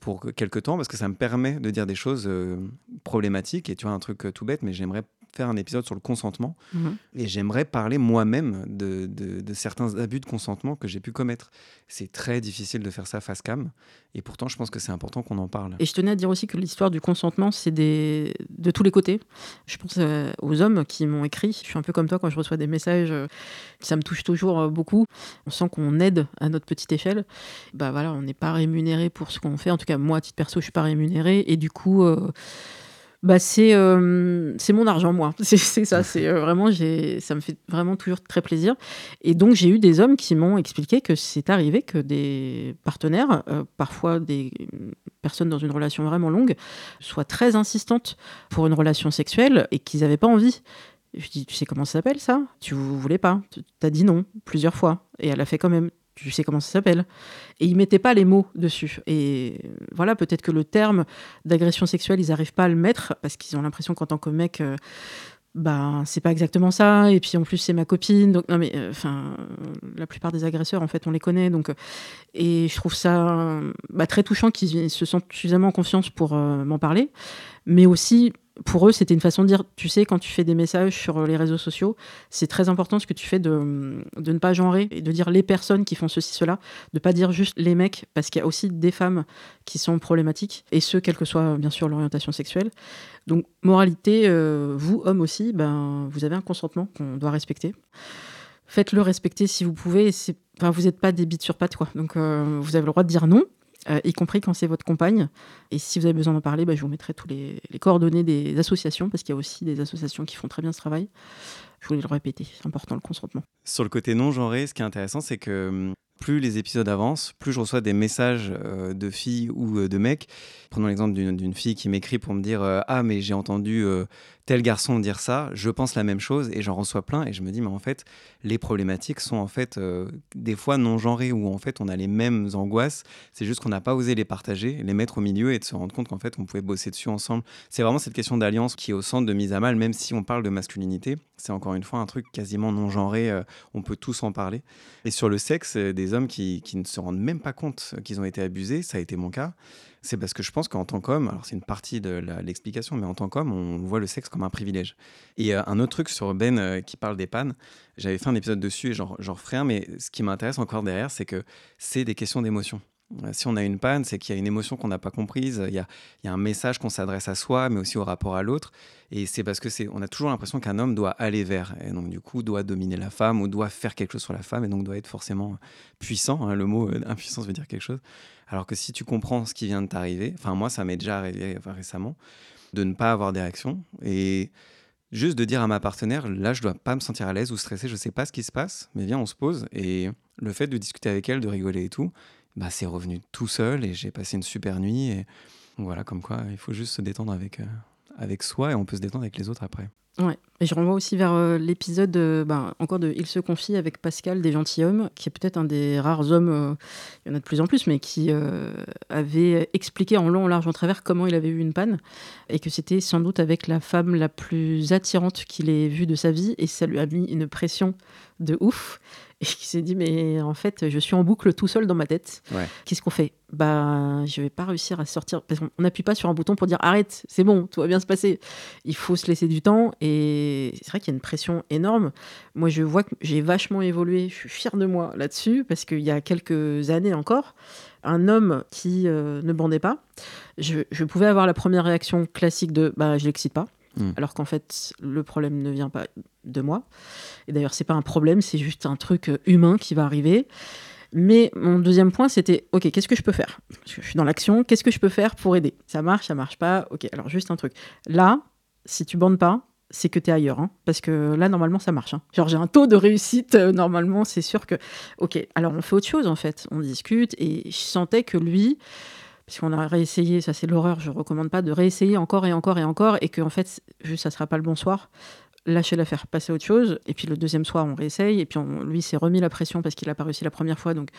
pour quelques temps parce que ça me permet de dire des choses euh, problématiques. Et tu vois, un truc euh, tout bête, mais j'aimerais faire un épisode sur le consentement mhm. et j'aimerais parler moi-même de, de, certains abus de consentement que j'ai pu commettre. C'est très difficile de faire ça face cam et pourtant je pense que c'est important qu'on en parle. Et je tenais à dire aussi que l'histoire du consentement, c'est des... de tous les côtés. Je pense euh, aux hommes qui m'ont écrit. Je suis un peu comme toi quand je reçois des messages, ça me touche toujours beaucoup. On sent qu'on aide à notre petite échelle. Bah voilà, on n'est pas rémunéré pour ce qu'on fait. En tout cas, moi, à titre perso, je suis pas rémunéré et du coup bah c'est euh, c'est mon argent moi. C'est ça. C'est euh, vraiment j'ai ça me fait vraiment toujours très plaisir. Et donc j'ai eu des hommes qui m'ont expliqué que c'est arrivé que des partenaires euh, parfois des personnes dans une relation vraiment longue soient très insistantes pour une relation sexuelle et qu'ils n'avaient pas envie. Je dis tu sais comment ça s'appelle ça? Tu voulais pas. Tu as dit non plusieurs fois et elle a fait quand même tu sais comment ça s'appelle. Et ils mettaient pas les mots dessus. Et voilà, peut-être que le terme d'agression sexuelle, ils n'arrivent pas à le mettre parce qu'ils ont l'impression qu'en tant que mec, euh, bah, c'est pas exactement ça. Et puis en plus, c'est ma copine. Donc, non, mais euh, enfin, la plupart des agresseurs, en fait, on les connaît. Donc, euh, et je trouve ça bah, très touchant qu'ils se sentent suffisamment en confiance pour m'en parler. Mais aussi, pour eux, c'était une façon de dire, tu sais, quand tu fais des messages sur les réseaux sociaux, c'est très important ce que tu fais de, de ne pas genrer et de dire les personnes qui font ceci, cela, de pas dire juste les mecs, parce qu'il y a aussi des femmes qui sont problématiques, et ce, quelle que soit bien sûr l'orientation sexuelle. Donc, moralité, euh, vous, hommes aussi, ben, vous avez un consentement qu'on doit respecter. Faites-le respecter si vous pouvez. Enfin, vous n'êtes pas des bites sur pattes, quoi. Donc, euh, vous avez le droit de dire non. Euh, y compris quand c'est votre compagne. Et si vous avez besoin d'en parler, bah, je vous mettrai tous les, coordonnées des associations, parce qu'il y a aussi des associations qui font très bien ce travail. Je voulais le répéter, c'est important le consentement. Sur le côté non genré, ce qui est intéressant, c'est que hum, plus les épisodes avancent, plus je reçois des messages euh, de filles ou euh, de mecs. Prenons l'exemple d'une fille qui m'écrit pour me dire Ah, mais j'ai entendu tel garçon dire ça, je pense la même chose et j'en reçois plein et je me dis mais en fait les problématiques sont en fait euh, des fois non genrées où en fait on a les mêmes angoisses, c'est juste qu'on n'a pas osé les partager, les mettre au milieu et de se rendre compte qu'en fait on pouvait bosser dessus ensemble. C'est vraiment cette question d'alliance qui est au centre de mise à mal même si on parle de masculinité, c'est encore une fois un truc quasiment non genré, euh, on peut tous en parler. Et sur le sexe, euh, des hommes qui, qui ne se rendent même pas compte qu'ils ont été abusés, ça a été mon cas c'est parce que je pense qu'en tant qu'homme, alors c'est une partie de l'explication, mais en tant qu'homme, on voit le sexe comme un privilège. Et euh, un autre truc sur Ben euh, qui parle des pannes, j'avais fait un épisode dessus et j'en referai un, mais ce qui m'intéresse encore derrière, c'est que c'est des questions d'émotion. Euh, si on a une panne, c'est qu'il y a une émotion qu'on n'a pas comprise, il y a, un message qu'on s'adresse à soi, mais aussi au rapport à l'autre. Et c'est parce que c'est, on a toujours l'impression qu'un homme doit aller vers, et donc du coup doit dominer la femme ou doit faire quelque chose sur la femme, et donc doit être forcément puissant. Hein, le mot impuissance veut dire quelque chose. Alors que si tu comprends ce qui vient de t'arriver, enfin moi ça m'est déjà arrivé récemment, de ne pas avoir des réactions et juste de dire à ma partenaire, là je dois pas me sentir à l'aise ou stressé, je sais pas ce qui se passe, mais viens on se pose et le fait de discuter avec elle, de rigoler et tout, bah c'est revenu tout seul et j'ai passé une super nuit et voilà comme quoi il faut juste se détendre avec, euh, avec soi et on peut se détendre avec les autres après. Ouais. Et je renvoie aussi vers euh, l'épisode euh, ben, encore de Il se confie avec Pascal des gentilshommes, qui est peut-être un des rares hommes, euh, il y en a de plus en plus, mais qui avait expliqué en long, en large, en travers comment il avait eu une panne, et que c'était sans doute avec la femme la plus attirante qu'il ait vue de sa vie, et ça lui a mis une pression de ouf et qui s'est dit mais en fait je suis en boucle tout seul dans ma tête. Qu'est-ce qu'on fait? Bah je vais pas réussir à sortir parce qu'on n'appuie pas sur un bouton pour dire arrête, c'est bon, tout va bien se passer. Il faut se laisser du temps et c'est vrai qu'il y a une pression énorme. Moi je vois que j'ai vachement évolué, je suis fière de moi là-dessus parce qu'il y a quelques années encore, un homme qui euh, ne bandait pas, je, je, pouvais avoir la première réaction classique de bah je l'excite pas. Hmm. Alors qu'en fait, le problème ne vient pas de moi. Et d'ailleurs, c'est pas un problème, c'est juste un truc euh, humain qui va arriver. Mais mon deuxième point, c'était OK, qu'est-ce que je peux faire? Je suis dans l'action, qu'est-ce que je peux faire pour aider? Ça marche, ça marche pas? OK, alors juste un truc. Là, si tu bandes pas, c'est que tu es ailleurs. Hein, parce que là, normalement, ça marche. Hein. Genre, j'ai un taux de réussite, euh, normalement, c'est sûr que. OK, alors on fait autre chose, en fait. On discute et je sentais que lui, puisqu'on a réessayé, ça c'est l'horreur, je recommande pas de réessayer encore et encore et encore, et que en fait, juste ça sera pas le bon soir. Lâcher l'affaire, passer à autre chose, et puis le deuxième soir, on réessaye, et puis on, lui s'est remis la pression parce qu'il a pas réussi la première fois, donc.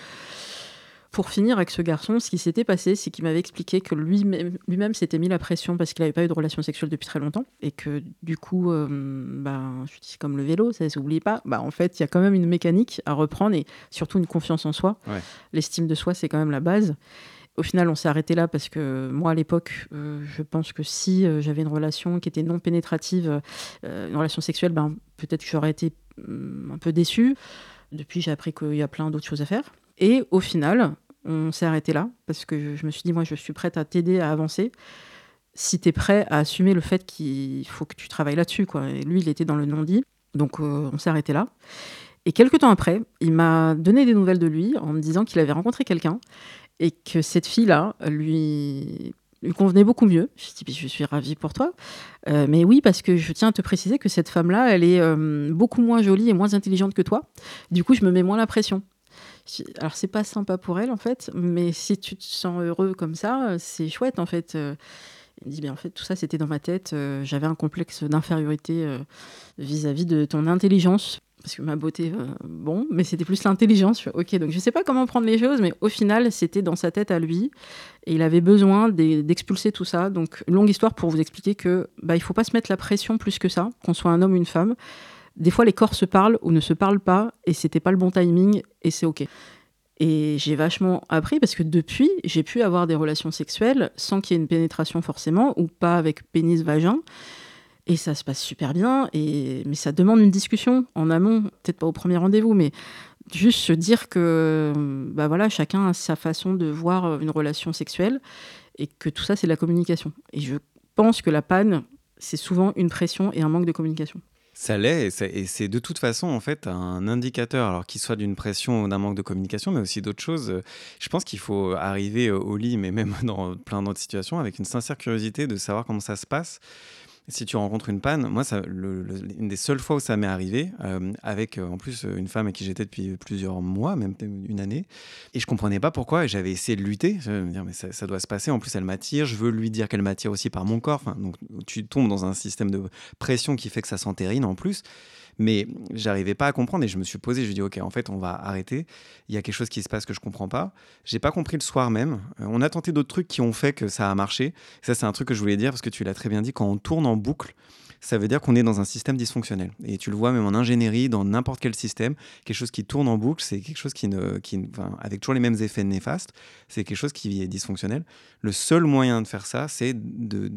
Pour finir avec ce garçon, ce qui s'était passé, c'est qu'il m'avait expliqué que lui-même lui s'était mis la pression parce qu'il n'avait pas eu de relation sexuelle depuis très longtemps et que du coup, euh, bah, je dis comme le vélo, ça ne s'oublie pas. Bah, en fait, il y a quand même une mécanique à reprendre et surtout une confiance en soi. L'estime de soi, c'est quand même la base. Au final, on s'est arrêté là parce que moi, à l'époque, euh, je pense que si euh, j'avais une relation qui était non pénétrative, euh, une relation sexuelle, ben, peut-être que j'aurais été mm, un peu déçue. Depuis, j'ai appris qu'il y a plein d'autres choses à faire. Et au final, on s'est arrêté là parce que je, me suis dit, moi, je suis prête à t'aider à avancer si tu es prêt à assumer le fait qu'il faut que tu travailles là-dessus. Lui, il était dans le non-dit. Donc, on s'est arrêté là. Et quelques temps après, il m'a donné des nouvelles de lui en me disant qu'il avait rencontré quelqu'un et que cette fille-là lui lui convenait beaucoup mieux. Je dis, je suis ravie pour toi. Euh, mais oui, parce que je tiens à te préciser que cette femme-là, elle est euh, beaucoup moins jolie et moins intelligente que toi. Du coup, je me mets moins la pression. Alors, c'est pas sympa pour elle, en fait, mais si tu te sens heureux comme ça, c'est chouette, en fait. Euh, il dit, bien, en fait, tout ça, c'était dans ma tête. J'avais un complexe d'infériorité vis-à-vis de ton intelligence parce que ma beauté, euh, bon, mais c'était plus l'intelligence. Ok, donc je sais pas comment prendre les choses, mais au final, c'était dans sa tête à lui, et il avait besoin d'expulser tout ça. Donc, longue histoire pour vous expliquer que bah, il faut pas se mettre la pression plus que ça, qu'on soit un homme ou une femme. Des fois, les corps se parlent ou ne se parlent pas, et c'était pas le bon timing, et c'est ok. Et j'ai vachement appris parce que depuis, j'ai pu avoir des relations sexuelles sans qu'il y ait une pénétration forcément, ou pas avec pénis-vagin. Et ça se passe super bien, et... mais ça demande une discussion en amont, peut-être pas au premier rendez-vous, mais juste se dire que bah voilà, chacun a sa façon de voir une relation sexuelle, et que tout ça, c'est de la communication. Et je pense que la panne, c'est souvent une pression et un manque de communication. Ça l'est, et c'est de toute façon en fait un indicateur, alors qu'il soit d'une pression ou d'un manque de communication, mais aussi d'autres choses. Je pense qu'il faut arriver au lit, mais même dans plein d'autres situations, avec une sincère curiosité de savoir comment ça se passe si tu rencontres une panne, moi, ça, une des seules fois où ça m'est arrivé, euh, avec euh, en plus une femme avec qui j'étais depuis plusieurs mois, même une année, et je comprenais pas pourquoi, et j'avais essayé de lutter, je me dire, mais ça, doit se passer, en plus elle m'attire, je veux lui dire qu'elle m'attire aussi par mon corps, enfin, donc tu tombes dans un système de pression qui fait que ça s'entérine en plus, mais j'arrivais pas à comprendre et je me suis posé, je me dis ok, en fait, on va arrêter. Il y a quelque chose qui se passe que je comprends pas. J'ai pas compris le soir même. Euh, on a tenté d'autres trucs qui ont fait que ça a marché. Ça, c'est un truc que je voulais dire parce que tu l'as très bien dit. Quand on tourne en boucle, ça veut dire qu'on est dans un système dysfonctionnel. Et tu le vois même en ingénierie, dans n'importe quel système, quelque chose qui tourne en boucle, c'est quelque chose qui ne, qui, avec toujours les mêmes effets néfastes, c'est quelque chose qui est dysfonctionnel. Le seul moyen de faire ça, c'est de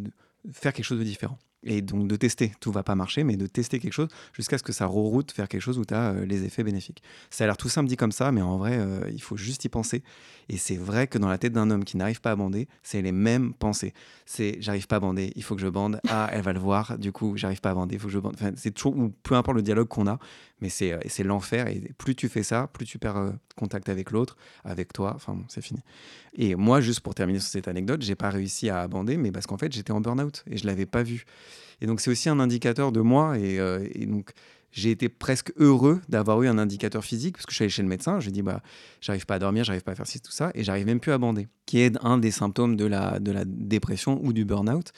faire quelque chose de différent et donc de tester. Tout va pas marcher, mais de tester quelque chose jusqu'à ce que ça reroute vers quelque chose où tu as euh, les effets bénéfiques. Ça a l'air tout simple dit comme ça, mais en vrai, euh, il faut juste y penser. Et c'est vrai que dans la tête d'un homme qui n'arrive pas à bander, c'est les mêmes pensées. C'est j'arrive pas à bander, il faut que je bande. Ah, elle va le voir, du coup, j'arrive pas à bander, il faut que je bande. Enfin, c'est toujours, ou peu importe le dialogue qu'on a, mais c'est, euh, c'est l'enfer. Et plus tu fais ça, plus tu perds contact avec l'autre, avec toi. Enfin bon, c'est fini. Et moi, juste pour terminer sur cette anecdote, j'ai pas réussi à bander, mais parce qu'en fait, j'étais en burn-out et je l'avais pas vu. Et donc, c'est aussi un indicateur de moi. Euh, et, donc, j'ai été presque heureux d'avoir eu un indicateur physique parce que je suis allé chez le médecin. Je dit, bah, j'arrive pas à dormir, j'arrive pas à faire ci, tout ça. Et j'arrive même plus à bander, qui est un des symptômes de la, de la dépression ou du burn-out.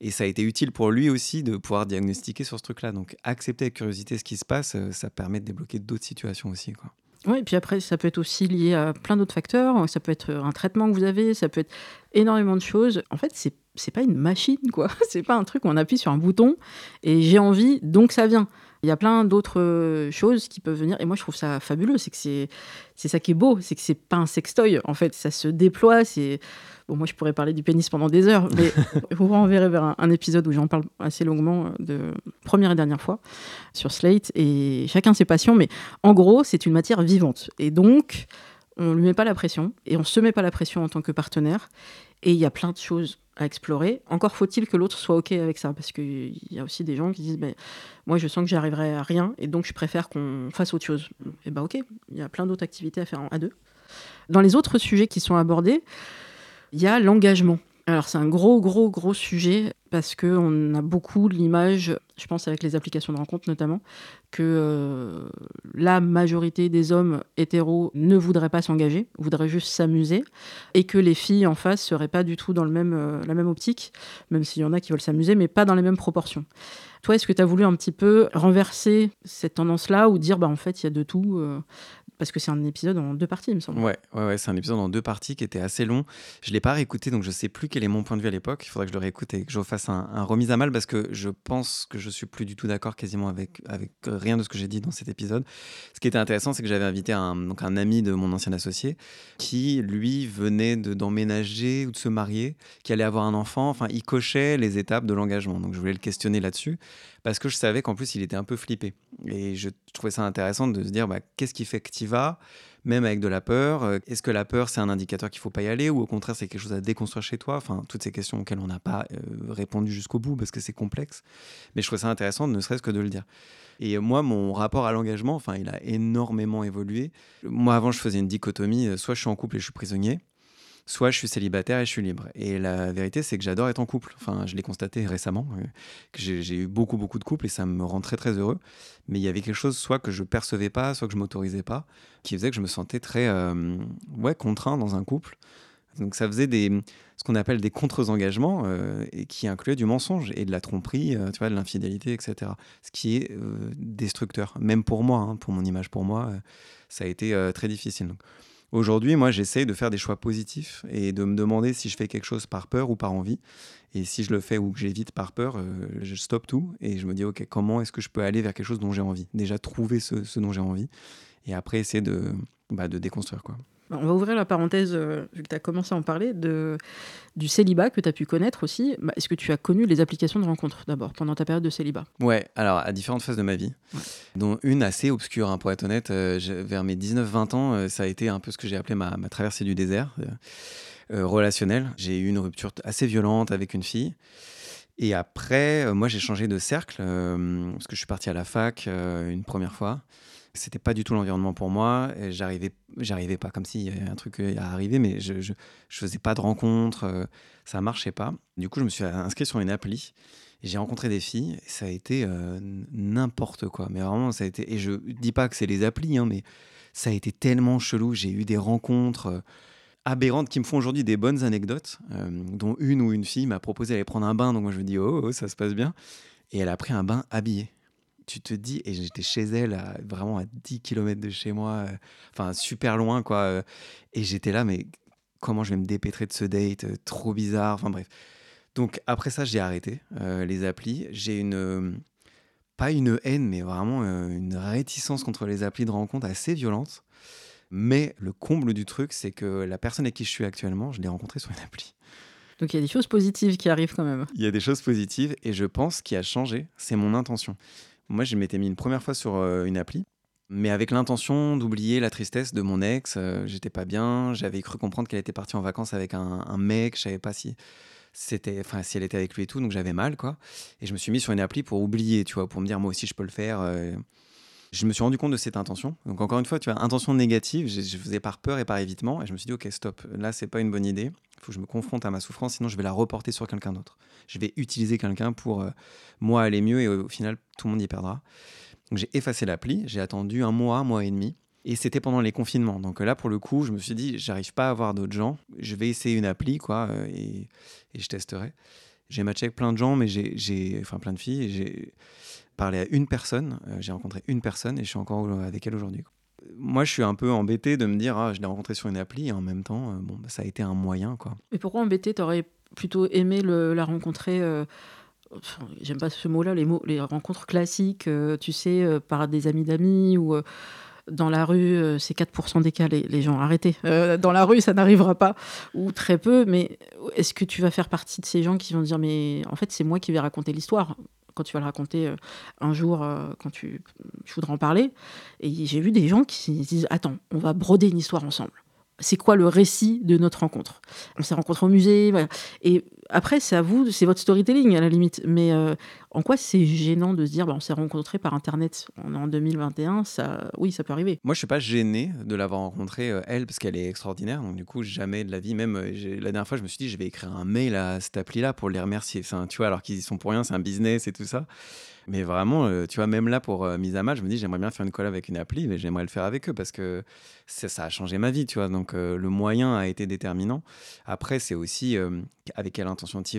Et ça a été utile pour lui aussi de pouvoir diagnostiquer sur ce truc-là. Donc, accepter avec curiosité ce qui se passe, euh, ça permet de débloquer d'autres situations aussi. Quoi. Oui, puis après, ça peut être aussi lié à plein d'autres facteurs. Ça peut être un traitement que vous avez, ça peut être énormément de choses. En fait, c'est c'est pas une machine, quoi. C'est pas un truc où on appuie sur un bouton et j'ai envie, donc ça vient. Il y a plein d'autres euh, choses qui peuvent venir et moi je trouve ça fabuleux. C'est que c'est c'est ça qui est beau, c'est que c'est pas un sextoy. En fait, ça se déploie. C'est bon, moi je pourrais parler du pénis pendant des heures, mais vous renverrez vers un, épisode où j'en parle assez longuement euh, de première et dernière fois sur Slate et chacun ses passions. Mais en gros, c'est une matière vivante et donc on lui met pas la pression et on se met pas la pression en tant que partenaire. Et il y a plein de choses à explorer. Encore faut-il que l'autre soit OK avec ça, parce qu'il y a aussi des gens qui disent ben, Moi, je sens que j'arriverai à rien, et donc je préfère qu'on fasse autre chose. Et ben, OK, il y a plein d'autres activités à faire à deux. Dans les autres sujets qui sont abordés, il y a l'engagement. Alors, c'est un gros, gros, gros sujet parce qu'on a beaucoup l'image, je pense avec les applications de rencontre notamment, que euh, la majorité des hommes hétéros ne voudraient pas s'engager, voudraient juste s'amuser, et que les filles en face seraient pas du tout dans euh, la même optique, même s'il y en a qui veulent s'amuser, mais pas dans les mêmes proportions. Toi, est-ce que tu as voulu un petit peu renverser cette tendance-là ou dire, bah, en fait, il y a de tout euh, parce que c'est un épisode en deux parties, il me semble. Ouais, ouais, ouais c'est un épisode en deux parties qui était assez long. Je ne l'ai pas réécouté, donc je sais plus quel est mon point de vue à l'époque. Il faudrait que je le réécoute et que je fasse un, un, remise à mal parce que je pense que je suis plus du tout d'accord quasiment avec, avec rien de ce que j'ai dit dans cet épisode. Ce qui était intéressant, c'est que j'avais invité un, donc un ami de mon ancien associé qui, lui, venait d'emménager ou de se marier, qui allait avoir un enfant. Enfin, il cochait les étapes de l'engagement. Donc je voulais le questionner là-dessus parce que je savais qu'en plus, il était un peu flippé. Et je trouvais ça intéressant de se dire, bah, qu'est-ce qui fait que tu vas, même avec de la peur? Euh, Est-ce que la peur, c'est un indicateur qu'il faut pas y aller ou au contraire, c'est quelque chose à déconstruire chez toi? Enfin, toutes ces questions auxquelles on n'a pas euh, répondu jusqu'au bout parce que c'est complexe. Mais je trouvais ça intéressant, ne serait-ce que de le dire. Et moi, mon rapport à l'engagement, enfin, il a énormément évolué. Moi, avant, je faisais une dichotomie, euh, soit je suis en couple et je suis prisonnier, soit je suis célibataire et je suis libre. Et la vérité, c'est que j'adore être en couple. Enfin, je l'ai constaté récemment, euh, que j'ai eu beaucoup, beaucoup de couples et ça me rend très, très heureux. Mais il y avait quelque chose, soit que je percevais pas, soit que je m'autorisais pas, qui faisait que je me sentais très, euh, ouais, contraint dans un couple. Donc ça faisait des ce qu'on appelle des contre-engagements euh, et qui incluaient du mensonge et de la tromperie, tu vois, de l'infidélité, etc. Ce qui est destructeur, même pour moi, hein, pour mon image, pour moi, ça a été très difficile. Aujourd'hui, moi, j'essaye de faire des choix positifs et de me demander si je fais quelque chose par peur ou par envie. Et si je le fais ou que j'évite par peur, euh, je stoppe tout et je me dis, OK, comment est-ce que je peux aller vers quelque chose dont j'ai envie? Déjà, trouver ce, dont j'ai envie et après essayer de, bah, de déconstruire. Quoi. Bah, on va ouvrir la parenthèse, euh, vu que tu as commencé à en parler, de, du célibat que tu as pu connaître aussi. Bah, est-ce que tu as connu les applications de rencontres d'abord, pendant ta période de célibat? Ouais, alors à différentes phases de ma vie, dont une assez obscure, hein, pour être honnête. Euh, vers mes 19-20 ans, euh, ça a été un peu ce que j'ai appelé ma, ma, traversée du désert relationnel. J'ai eu une rupture assez violente avec une fille. Et après, moi, j'ai changé de cercle parce que je suis parti à la fac une première fois. C'était pas du tout l'environnement pour moi. J'arrivais, j'arrivais pas comme s'il y avait un truc à arriver, mais je, je, faisais pas de rencontres, euh, ça marchait pas. Du coup, je me suis inscrit sur une appli. J'ai rencontré des filles, ça a été euh, n'importe quoi. Mais vraiment, ça a été. Et je dis pas que c'est les applis, hein, mais ça a été tellement chelou. J'ai eu des rencontres euh, aberrantes qui me font aujourd'hui des bonnes anecdotes, dont une où une fille m'a proposé d'aller prendre un bain. Donc moi, je me dis, oh, oh, ça se passe bien. Et elle a pris un bain habillé tu te dis, et j'étais chez elle, vraiment à 10 km de chez moi, euh, enfin super loin, quoi. Euh, et j'étais là, mais comment je vais me dépêtrer de ce date euh, Trop bizarre, enfin bref. Donc après ça, j'ai arrêté les applis. J'ai une, pas une haine, mais vraiment une réticence contre les applis de rencontre assez violente. Mais le comble du truc, c'est que la personne avec qui je suis actuellement, je l'ai rencontrée sur une appli. Donc il y a des choses positives qui arrivent quand même. Il y a des choses positives et je pense qu'il a changé, c'est mon intention. Moi, je m'étais mis une première fois sur euh, une appli, mais avec l'intention d'oublier la tristesse de mon ex. Euh, j'étais pas bien. J'avais cru comprendre qu'elle était partie en vacances avec un, mec. Je savais pas si c'était, enfin, si elle était avec lui et tout. Donc j'avais mal, quoi. Et je me suis mis sur une appli pour oublier, tu vois, pour me dire moi aussi je peux le faire. Je me suis rendu compte de cette intention. Donc encore une fois, tu as intention négative. Je, faisais par peur et par évitement. Et je me suis dit ok stop. Là c'est pas une bonne idée. Il faut que je me confronte à ma souffrance, sinon je vais la reporter sur quelqu'un d'autre je vais utiliser quelqu'un pour euh, moi aller mieux et au final, tout le monde y perdra. Donc j'ai effacé l'appli, j'ai attendu un mois, un mois et demi. Et c'était pendant les confinements. Donc là, pour le coup, je me suis dit, j'arrive pas à avoir d'autres gens. Je vais essayer une appli, quoi, euh, et, et je testerai. J'ai matché avec plein de gens, mais j'ai, enfin plein de filles. J'ai parlé à une personne. Euh, j'ai rencontré une personne et je suis encore avec elle aujourd'hui. Moi, je suis un peu embêté de me dire, ah, je l'ai rencontré sur une appli, et en même temps, bon, bah, ça a été un moyen, quoi. Mais pourquoi embêté? T'aurais plutôt aimé la rencontrer. Euh, j'aime pas ce mot-là, les, mots, les rencontres classiques, euh, tu sais, euh, par des amis d'amis ou dans la rue, c'est 4% des cas, les, gens, arrêtez. dans la rue, ça n'arrivera pas, ou très peu, mais est-ce que tu vas faire partie de ces gens qui vont dire, mais en fait, c'est moi qui vais raconter l'histoire? Quand tu vas le raconter un jour, quand tu, tu voudras en parler. Et j'ai vu des gens qui disent, attends, on va broder une histoire ensemble. C'est quoi le récit de notre rencontre? On s'est rencontrés au musée, Et après, c'est à vous, c'est votre storytelling à la limite. Mais euh, en quoi c'est gênant de se dire, bah, on s'est rencontrés par Internet en 2021 ça, Oui, ça peut arriver. Moi, je suis pas gêné de l'avoir rencontrée, euh, elle, parce qu'elle est extraordinaire. Donc, du coup, jamais de la vie, même euh, la dernière fois, je me suis dit, je vais écrire un mail à cette appli-là pour les remercier. Enfin, tu vois, alors qu'ils y sont pour rien, c'est un business et tout ça. Mais vraiment, tu vois, même là, pour mise à mal, je me dis, j'aimerais bien faire une collab avec une appli, mais j'aimerais le faire avec eux parce que ça, a changé ma vie, tu vois. Donc, le moyen a été déterminant. Après, c'est aussi avec quelle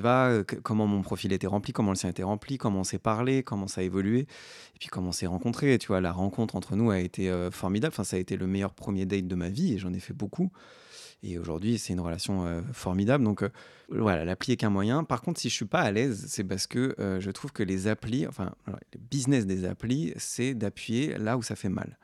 vas, comment mon profil était rempli, comment le sien était rempli, comment on s'est parlé, comment ça a évolué, et puis comment on s'est rencontrés. Tu vois, la rencontre entre nous a été formidable. Enfin, ça a été le meilleur premier date de ma vie et j'en ai fait beaucoup. Et aujourd'hui, c'est une relation euh, formidable. Donc euh, voilà, l'appli est qu'un moyen. Par contre, si je suis pas à l'aise, c'est parce que euh, je trouve que les applis, enfin, le business des applis, c'est d'appuyer là où ça fait mal.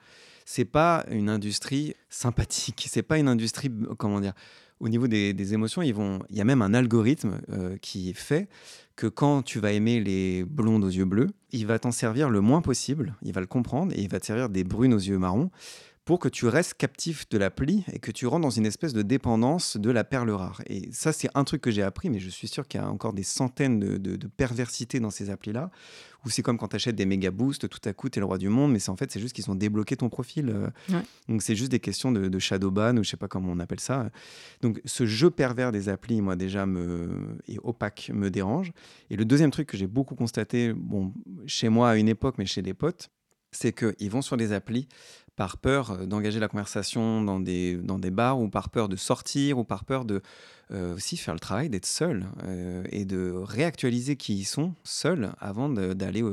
C'est pas une industrie sympathique. C'est pas une industrie, comment dire, au niveau des, émotions, il y a même un algorithme qui fait que quand tu vas aimer les blondes aux yeux bleus, il va t'en servir le moins possible, il va le comprendre et il va te servir des brunes aux yeux marrons pour que tu restes captif de l'appli et que tu rentres dans une espèce de dépendance de la perle rare. Et ça, c'est un truc que j'ai appris, mais je suis sûr qu'il y a encore des centaines de, de, perversités dans ces applis-là, où c'est comme quand tu achètes des méga boosts, tout à coup, tu es le roi du monde, mais c'est en fait, c'est juste qu'ils ont débloqué ton profil. Euh. Donc, c'est juste des questions de, de shadow ban, ou je sais pas comment on appelle ça. Donc, ce jeu pervers des applis, moi, déjà, me, et opaque, me dérange. Et le deuxième truc que j'ai beaucoup constaté, bon, chez moi à une époque, mais chez des potes, c'est qu'ils vont sur des applis par peur d'engager la conversation dans des, dans des bars ou par peur de sortir ou par peur de aussi faire le travail d'être seul et de réactualiser qui ils sont seuls avant d'aller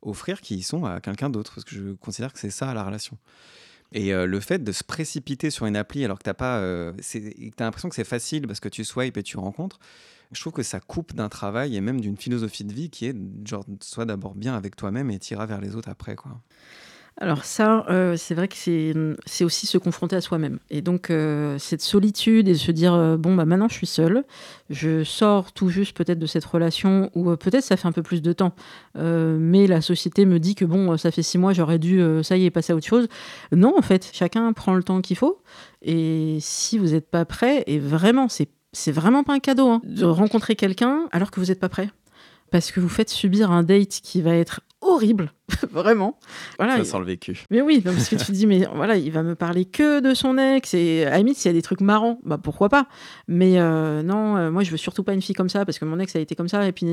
offrir qui ils sont à quelqu'un d'autre parce que je considère que c'est ça la relation. Et le fait de se précipiter sur une appli alors que tu pas, as l'impression que c'est facile parce que tu swipes et tu rencontres, je trouve que ça coupe d'un travail et même d'une philosophie de vie qui est genre sois d'abord bien avec toi-même et t'iras vers les autres après quoi. Alors ça, euh, c'est vrai que c'est aussi se confronter à soi-même. Et donc euh, cette solitude et se dire euh, bon bah maintenant je suis seule, je sors tout juste peut-être de cette relation ou peut-être ça fait un peu plus de temps, mais la société me dit que bon ça fait six mois j'aurais dû ça y est passer à autre chose. Non en fait, chacun prend le temps qu'il faut. Et si vous n'êtes pas prêt, et vraiment c'est vraiment pas un cadeau hein, de rencontrer quelqu'un alors que vous n'êtes pas prêt. Parce que vous faites subir un date qui va être horrible, vraiment. Voilà, ça sent le vécu. Mais oui, parce que tu te dis, mais voilà, il va me parler que de son ex. Et à la limite, s'il y a des trucs marrants, bah pourquoi pas. Mais euh, non, euh, moi, je veux surtout pas une fille comme ça, parce que mon ex a été comme ça. Et puis,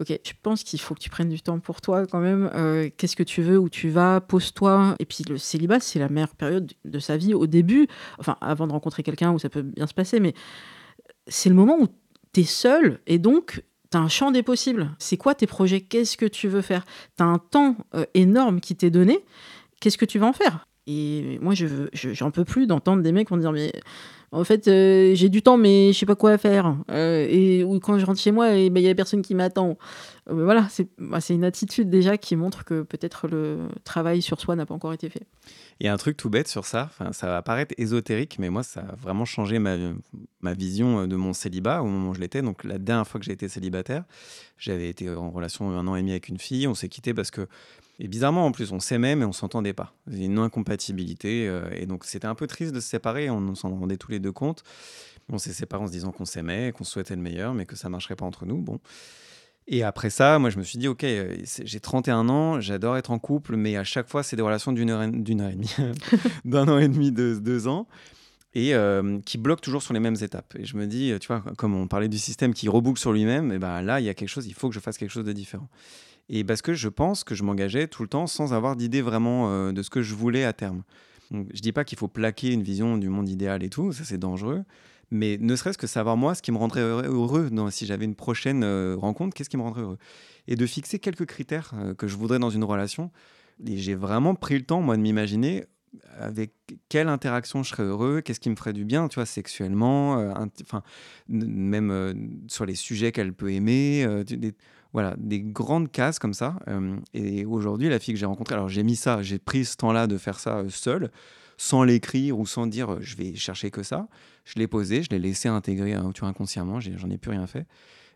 ok, je pense qu'il faut que tu prennes du temps pour toi quand même. Euh, qu'est-ce que tu veux, où tu vas, pose-toi. Et puis, le célibat, c'est la meilleure période de sa vie au début. Enfin, avant de rencontrer quelqu'un où ça peut bien se passer, mais c'est le moment où tu es seul et donc tu as un champ des possibles. C'est quoi tes projets? Qu'est-ce que tu veux faire? Tu as un temps euh, énorme qui t'est donné. Qu'est-ce que tu vas en faire? Et moi, je j'en peux plus d'entendre des mecs vont dire mais en fait, euh, j'ai du temps, mais je sais pas quoi faire. Euh, et ou quand je rentre chez moi, il ben, y a personne qui m'attend. voilà, bah, c'est une attitude déjà qui montre que peut-être le travail sur soi n'a pas encore été fait. Il y a un truc tout bête sur ça, ça va paraître ésotérique, mais moi, ça a vraiment changé ma, ma vision de mon célibat au moment où je l'étais. Donc, la dernière fois que j'ai été célibataire, j'avais été en relation un an et demi avec une fille. On s'est quitté parce que, et bizarrement en plus, on s'aimait, mais on s'entendait pas. Il y a une incompatibilité. Euh, et donc, c'était un peu triste de se séparer. On s'en rendait tous les deux compte. On s'est séparés en se disant qu'on s'aimait, qu'on souhaitait le meilleur, mais que ça marcherait pas entre nous. Bon. Et après ça, moi, je me suis dit, OK, euh, j'ai 31 ans, j'adore être en couple, mais à chaque fois, c'est des relations d'une heure, d'une heure et demie, d'un an et demi, de deux ans, et euh, qui bloquent toujours sur les mêmes étapes. Et je me dis, tu vois, comme on parlait du système qui reboucle sur lui-même, et ben là, il y a quelque chose, il faut que je fasse quelque chose de différent. Et parce que je pense que je m'engageais tout le temps sans avoir d'idée vraiment euh, de ce que je voulais à terme. Donc, je dis pas qu'il faut plaquer une vision du monde idéal et tout, ça c'est dangereux. Mais ne serait-ce que savoir moi ce qui me rendrait heureux si j'avais une prochaine euh, rencontre, qu'est-ce qui me rendrait heureux? Et de fixer quelques critères euh, que je voudrais dans une relation. Et j'ai vraiment pris le temps, moi, de m'imaginer avec quelle interaction je serais heureux, qu'est-ce qui me ferait du bien, tu vois, sexuellement, enfin, même sur les sujets qu'elle peut aimer, voilà, des grandes cases comme ça. et aujourd'hui, la fille que j'ai rencontrée, alors j'ai mis ça, j'ai pris ce temps-là de faire ça seul, sans l'écrire ou sans dire je vais chercher que ça. Je l'ai posé, je l'ai laissé intégrer hein, tu inconsciemment, j'en ai plus rien fait.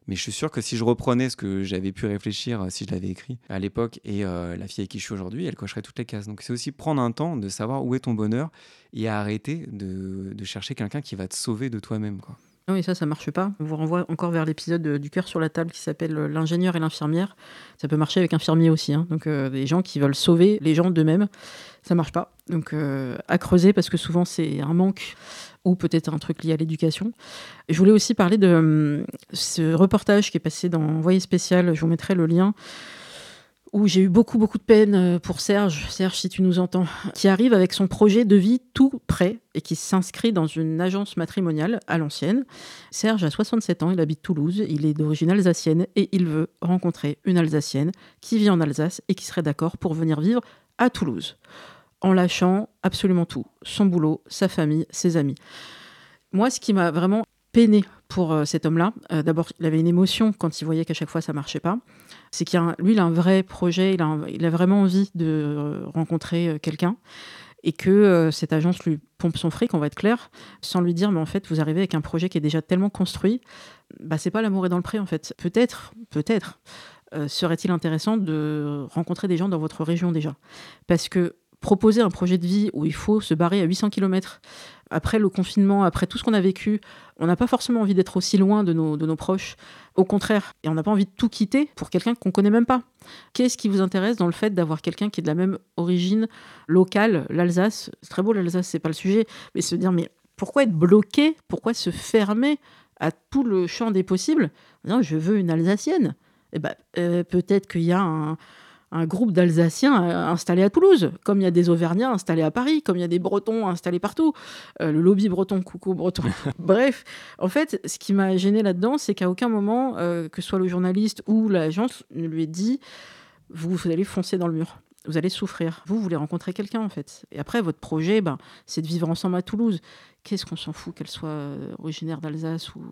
Mais je suis sûr que si je reprenais ce que j'avais pu réfléchir, euh, si je l'avais écrit à l'époque, et euh, la fille avec qui je suis aujourd'hui, elle cocherait toutes les cases. Donc c'est aussi prendre un temps de savoir où est ton bonheur et arrêter de, de chercher quelqu'un qui va te sauver de toi-même. Quoi. Ah oui, ça, ça marche pas. On vous renvoie encore vers l'épisode du cœur sur la table qui s'appelle L'ingénieur et l'infirmière. Ça peut marcher avec infirmier aussi. Hein. Donc, euh, des gens qui veulent sauver les gens d'eux-mêmes, ça marche pas. Donc, à creuser parce que souvent, c'est un manque ou peut-être un truc lié à l'éducation. Je voulais aussi parler de hum, ce reportage qui est passé dans Envoyé spécial, je vous mettrai le lien, où j'ai eu beaucoup, beaucoup de peine euh, pour Serge, Serge si tu nous entends, qui arrive avec son projet de vie tout prêt et qui s'inscrit dans une agence matrimoniale à l'ancienne. Serge a 67 ans, il habite Toulouse, il est d'origine alsacienne et il veut rencontrer une Alsacienne qui vit en Alsace et qui serait d'accord pour venir vivre à Toulouse en lâchant absolument tout, son boulot, sa famille, ses amis. Moi, ce qui m'a vraiment peiné pour euh, cet homme-là, euh, d'abord, il avait une émotion quand il voyait qu'à chaque fois ça marchait pas. C'est qu'il lui, il a un vrai projet, il a, a vraiment envie de euh, rencontrer quelqu'un et que cette agence lui pompe son fric, on va être clair, sans lui dire mais en fait vous arrivez avec un projet qui est déjà tellement construit, bah c'est pas l'amour est dans le pré en fait. Peut-être, peut-être serait-il intéressant de rencontrer des gens dans votre région déjà, parce que proposer un projet de vie où il faut se barrer à 800 km après le confinement, après tout ce qu'on a vécu, on n'a pas forcément envie d'être aussi loin de nos, proches. Au contraire, et on n'a pas envie de tout quitter pour quelqu'un qu'on connaît même pas. Qu'est-ce qui vous intéresse dans le fait d'avoir quelqu'un qui est de la même origine locale, l'Alsace? C'est très beau l'Alsace, c'est pas le sujet, mais se dire mais pourquoi être bloqué? Pourquoi se fermer à tout le champ des possibles? Non, je veux une Alsacienne. Eh ben, euh, peut-être qu'il y a un, un groupe d'Alsaciens euh, installés à Toulouse, comme il y a des Auvergnats installés à Paris, comme il y a des Bretons installés partout. Euh, le lobby breton, coucou breton. Bref, en fait, ce qui m'a gêné là-dedans, c'est qu'à aucun moment, euh, que ce soit le journaliste ou l'agence, ne lui ait dit vous, vous allez foncer dans le mur. Vous allez souffrir. Vous, vous voulez rencontrer quelqu'un, en fait. Et après, votre projet, ben, c'est de vivre ensemble à Toulouse. Qu'est-ce qu'on s'en fout qu'elle soit originaire d'Alsace ou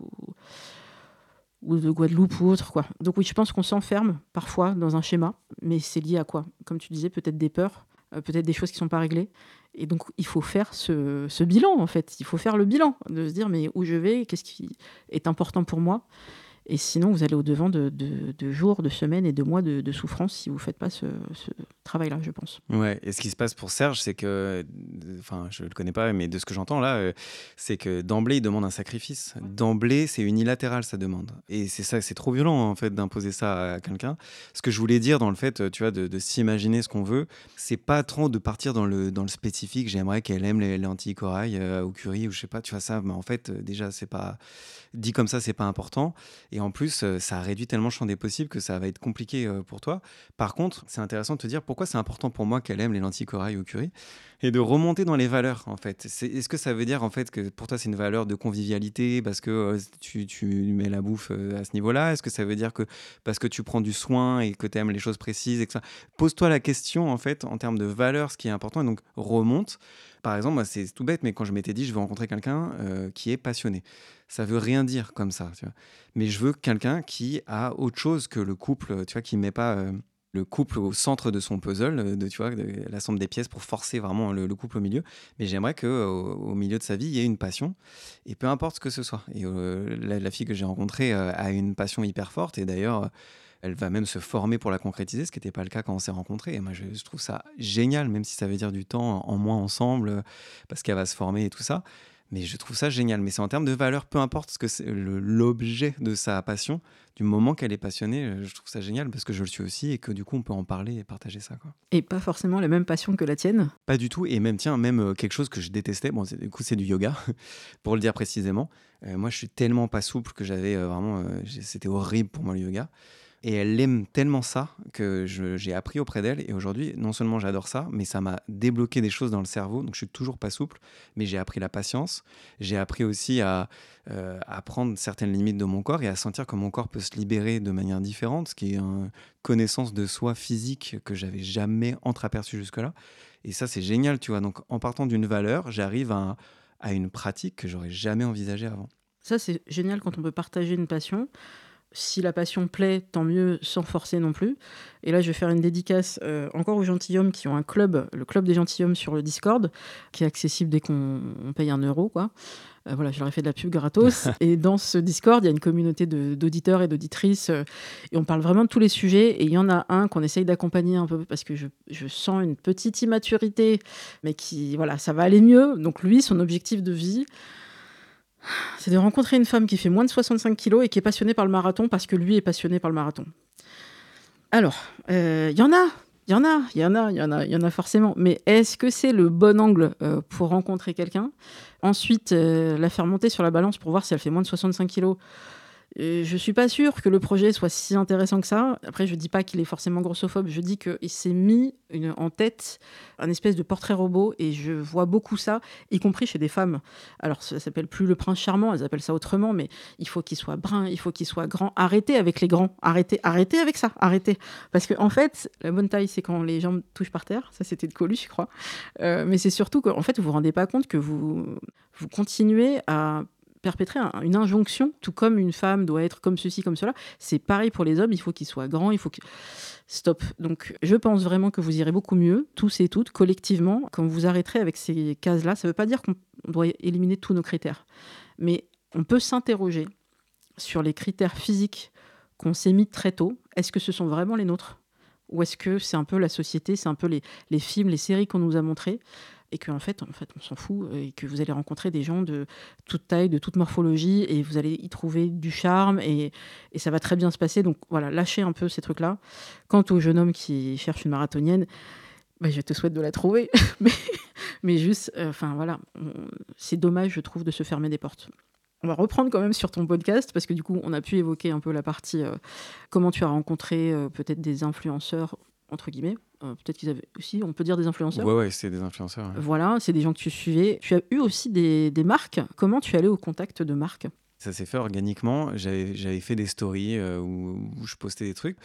ou de Guadeloupe ou autre. Quoi. Donc oui, je pense qu'on s'enferme parfois dans un schéma, mais c'est lié à quoi? Comme tu disais, peut-être des peurs, euh, peut-être des choses qui ne sont pas réglées. Et donc il faut faire ce, ce, bilan, en fait. Il faut faire le bilan, de se dire, mais où je vais? Qu'est-ce qui est important pour moi? Et sinon, vous allez au-devant de, jours, de semaines et de mois de, souffrance si vous ne faites pas ce, travail-là, je pense. Ouais, et ce qui se passe pour Serge, c'est que, enfin, je ne le connais pas, mais de ce que j'entends là, euh, c'est que d'emblée, il demande un sacrifice. D'emblée, c'est unilatéral, sa demande. Et c'est ça, c'est trop violent, en fait, d'imposer ça à quelqu'un. Ce que je voulais dire, dans le fait, tu vois, de, s'imaginer ce qu'on veut, c'est pas trop de partir dans le, dans le spécifique. J'aimerais qu'elle aime les lentilles corail euh, au curry ou je sais pas, tu vois ça, mais en fait, euh, déjà, c'est pas dit comme ça, c'est pas important. Et en plus, euh, ça réduit tellement le champ des possibles que ça va être compliqué euh, pour toi. Par contre, c'est intéressant de te dire pourquoi c'est important pour moi qu'elle aime les lentilles corail au curry et de remonter dans les valeurs en fait. Est-ce que ça veut dire en fait que pour toi c'est une valeur de convivialité parce que euh, tu, tu, mets la bouffe à ce niveau-là? Est-ce que ça veut dire que parce que tu prends du soin et que tu aimes les choses précises et que ça... Pose-toi la question en fait en termes de valeurs, ce qui est important et donc remonte. Par exemple, moi c'est tout bête, mais quand je m'étais dit je veux rencontrer quelqu'un qui est passionné ça veut rien dire comme ça. Tu vois. Mais je veux quelqu'un qui a autre chose que le couple, tu vois, qui met pas euh, le couple au centre de son puzzle, euh, de, tu vois, de, des pièces pour forcer vraiment le, couple au milieu. Mais j'aimerais que au, milieu de sa vie, il y ait une passion, et peu importe ce que ce soit. Et euh, la, fille que j'ai rencontrée a une passion hyper forte, et d'ailleurs elle va même se former pour la concrétiser, ce qui n'était pas le cas quand on s'est rencontrés. Et moi, je, trouve ça génial, même si ça veut dire du temps en moins ensemble, parce qu'elle va se former et tout ça. Mais je trouve ça génial. Mais c'est en termes de valeur, peu importe ce que c'est l'objet de sa passion, du moment qu'elle est passionnée, euh, je trouve ça génial parce que je le suis aussi et que du coup on peut en parler et partager ça. Quoi. Et pas forcément la même passion que la tienne? Pas du tout. Et même, tiens, même euh, quelque chose que je détestais, bon, du coup c'est du yoga, pour le dire précisément. Euh, moi je suis tellement pas souple que j'avais vraiment. C'était horrible pour moi le yoga. Et elle aime tellement ça que j'ai appris auprès d'elle. Et aujourd'hui, non seulement j'adore ça, mais ça m'a débloqué des choses dans le cerveau. Donc je suis toujours pas souple, mais j'ai appris la patience. J'ai appris aussi à, euh, prendre certaines limites de mon corps et à sentir que mon corps peut se libérer de manière différente, ce qui est une connaissance de soi physique que j'avais jamais entreaperçu jusque-là. Et ça, c'est génial, tu vois. Donc en partant d'une valeur, j'arrive à, à une pratique que j'aurais jamais envisagée avant. Ça, c'est génial quand on peut partager une passion si la passion plaît, tant mieux, sans forcer non plus. Et là, je vais faire une dédicace euh, encore aux gentilshommes qui ont un club, le club des gentilshommes sur le Discord, qui est accessible dès qu'on paye un euro. Quoi. Euh, voilà, je leur ai fait de la pub gratos. et dans ce Discord, il y a une communauté d'auditeurs et d'auditrices. Euh, et on parle vraiment de tous les sujets. Et il y en a un qu'on essaye d'accompagner un peu parce que je, je, sens une petite immaturité, mais qui, voilà, ça va aller mieux. Donc lui, son objectif de vie, c'est de rencontrer une femme qui fait moins de 65 kilos et qui est passionnée par le marathon parce que lui est passionné par le marathon. Alors, il euh, y en a, il y en a, il y en a, il y en a, y en a forcément. Mais est-ce que c'est le bon angle euh, pour rencontrer quelqu'un? Ensuite, euh, la faire monter sur la balance pour voir si elle fait moins de 65 kilos je suis pas sûre que le projet soit si intéressant que ça. Après, je dis pas qu'il est forcément grossophobe. Je dis qu'il s'est mis en tête un espèce de portrait robot et je vois beaucoup ça, y compris chez des femmes. Alors, ça s'appelle plus le prince charmant, elles appellent ça autrement, mais il faut qu'il soit brun, il faut qu'il soit grand. Arrêtez avec les grands. Arrêtez, arrêtez avec ça. Arrêtez. Parce que, en fait, la bonne taille, c'est quand les jambes touchent par terre. Ça, c'était de Coluche, je crois. Euh, mais c'est surtout qu'en fait, vous vous rendez pas compte que vous, vous continuez à perpétrer une injonction, tout comme une femme doit être comme ceci, comme cela. C'est pareil pour les hommes, il faut qu'ils soient grands, il faut que... Stop. Donc je pense vraiment que vous irez beaucoup mieux, tous et toutes, collectivement, quand vous arrêterez avec ces cases-là. Ça ne veut pas dire qu'on doit éliminer tous nos critères, mais on peut s'interroger sur les critères physiques qu'on s'est mis très tôt. Est-ce que ce sont vraiment les nôtres? Ou est-ce que c'est un peu la société, c'est un peu les, films, les séries qu'on nous a montrés et qu'en fait, en fait, on s'en fout et que vous allez rencontrer des gens de toute taille, de toute morphologie et vous allez y trouver du charme et, et ça va très bien se passer. Donc voilà, lâchez un peu ces trucs-là. Quant au jeune homme qui cherche une marathonienne, bah, je te souhaite de la trouver, mais, mais juste, euh, enfin voilà, c'est dommage, je trouve, de se fermer des portes. On va reprendre quand même sur ton podcast parce que du coup, on a pu évoquer un peu la partie euh, comment tu as rencontré euh, peut-être des influenceurs entre guillemets. Euh, peut-être qu'ils avaient aussi, on peut dire des influenceurs. Ouais, ouais, c'est des influenceurs. ouais. Voilà, c'est des gens que tu suivais. Tu as eu aussi des, des marques. Comment tu es allé au contact de marques? Ça s'est fait organiquement. J'avais fait des stories où, où je postais des trucs.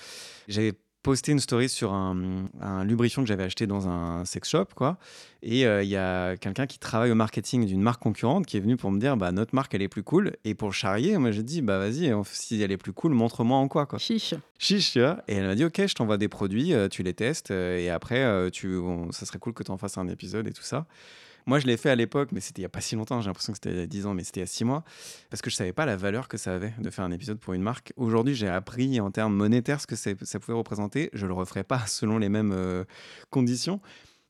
J'avais posté une story sur un, un lubrifiant que j'avais acheté dans un sex shop, quoi. Et euh, il y a quelqu'un qui travaille au marketing d'une marque concurrente qui est venu pour me dire, bah notre marque elle est plus cool. Et pour charrier, moi j'ai dit, bah vas-y, si elle est plus cool, montre-moi en quoi, quoi. Chiche. Chiche, tu vois. Et elle m'a dit, ok, je t'envoie des produits, euh, tu les testes, euh, et après, tu, on- ça serait cool que tu en fasses un épisode et tout ça. Moi, je l'ai fait à l'époque, mais c'était il n'y a pas si longtemps. J'ai l'impression que c'était il y a 10 ans, mais c'était il y a 6 mois. Parce que je savais pas la valeur que ça avait de faire un épisode pour une marque. Aujourd'hui, j'ai appris en termes monétaires ce que ça pouvait représenter. Je le referai pas selon les mêmes euh, conditions.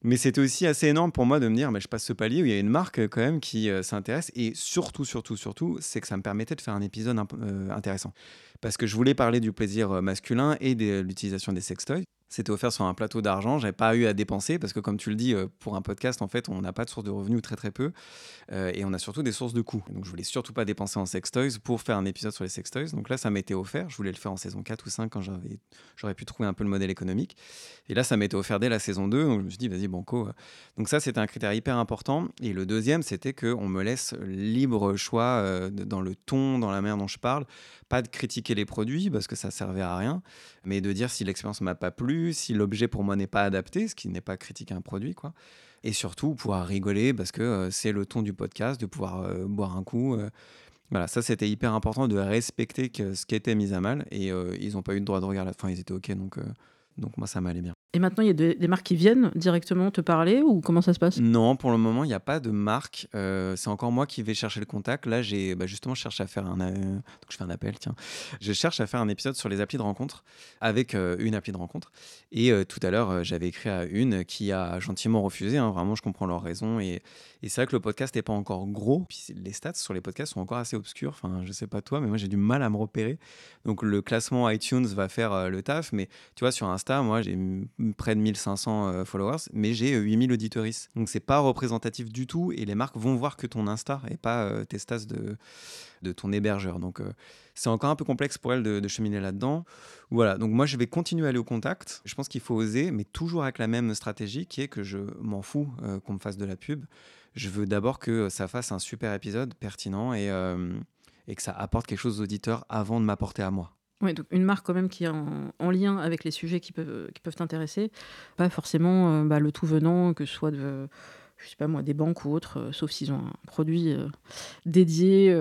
Mais c'était aussi assez énorme pour moi de me dire, mais je passe ce palier où il y a une marque euh, quand même qui euh, s'intéresse. Et surtout, surtout, surtout, c'est que ça me permettait de faire un épisode intéressant. Parce que je voulais parler du plaisir masculin et de l'utilisation des sextoys. C'était offert sur un plateau d'argent, j'avais pas eu à dépenser parce que comme tu le dis, euh, pour un podcast, en fait, on n'a pas de source de revenus très très peu euh, et on a surtout des sources de coûts. Donc je voulais surtout pas dépenser en sextoys pour faire un épisode sur les sextoys. Donc là, ça m'était offert. Je voulais le faire en saison 4 ou 5 quand j'aurais pu trouver un peu le modèle économique. Et là, ça m'était offert dès la saison 2. Donc je me suis dit, vas-y, banco. Donc ça, c'était un critère hyper important. Et le deuxième, c'était qu'on me laisse libre choix euh, dans le ton, dans la manière dont je parle. Pas de critiquer les produits parce que ça servait à rien, mais de dire si l'expérience m'a pas plu, si l'objet pour moi n'est pas adapté, ce qui n'est pas critiquer un produit, quoi. Et surtout pouvoir rigoler parce que euh, c'est le ton du podcast, de pouvoir euh, boire un coup. euh. Voilà, ça c'était hyper important de respecter que ce qui était mis à mal et ils n'ont pas eu de droit de regard à la fin, ils étaient ok donc, donc moi ça m'allait bien. Et maintenant, il y a des, marques qui viennent directement te parler ou comment ça se passe? Non, pour le moment, il n'y a pas de marque. Euh, c'est encore moi qui vais chercher le contact. Là, j'ai bah, justement je cherche à faire un. euh, donc je fais un appel, tiens. Je cherche à faire un épisode sur les applis de rencontre avec euh, une appli de rencontre. Et tout à l'heure, j'avais écrit à une qui a gentiment refusé. hein. vraiment, je comprends leurs raisons. Et, c'est vrai que le podcast n'est pas encore gros. Les stats sur les podcasts sont encore assez obscurs. Enfin, je sais pas toi, mais moi j'ai du mal à me repérer. Donc le classement iTunes va faire le taf. Mais tu vois, sur Insta, moi j'ai près de 1500 euh, followers, mais j'ai euh, 8000 auditoristes. Donc c'est pas représentatif du tout. Et les marques vont voir que ton Insta et pas euh, tes stats de, de ton hébergeur. Donc euh, c'est encore un peu complexe pour elles de, cheminer là-dedans. Voilà, donc moi je vais continuer à aller au contact. Je pense qu'il faut oser, mais toujours avec la même stratégie qui est que je m'en fous euh, qu'on me fasse de la pub. Je veux d'abord que ça fasse un super épisode pertinent et, euh, et que ça apporte quelque chose aux auditeurs avant de m'apporter à moi. Oui, donc une marque quand même qui est en, en lien avec les sujets qui peuvent, qui peuvent t'intéresser. Pas forcément euh, bah, le tout venant, que ce soit de, je sais pas moi, des banques ou autres, euh, sauf s'ils ont un produit euh, dédié.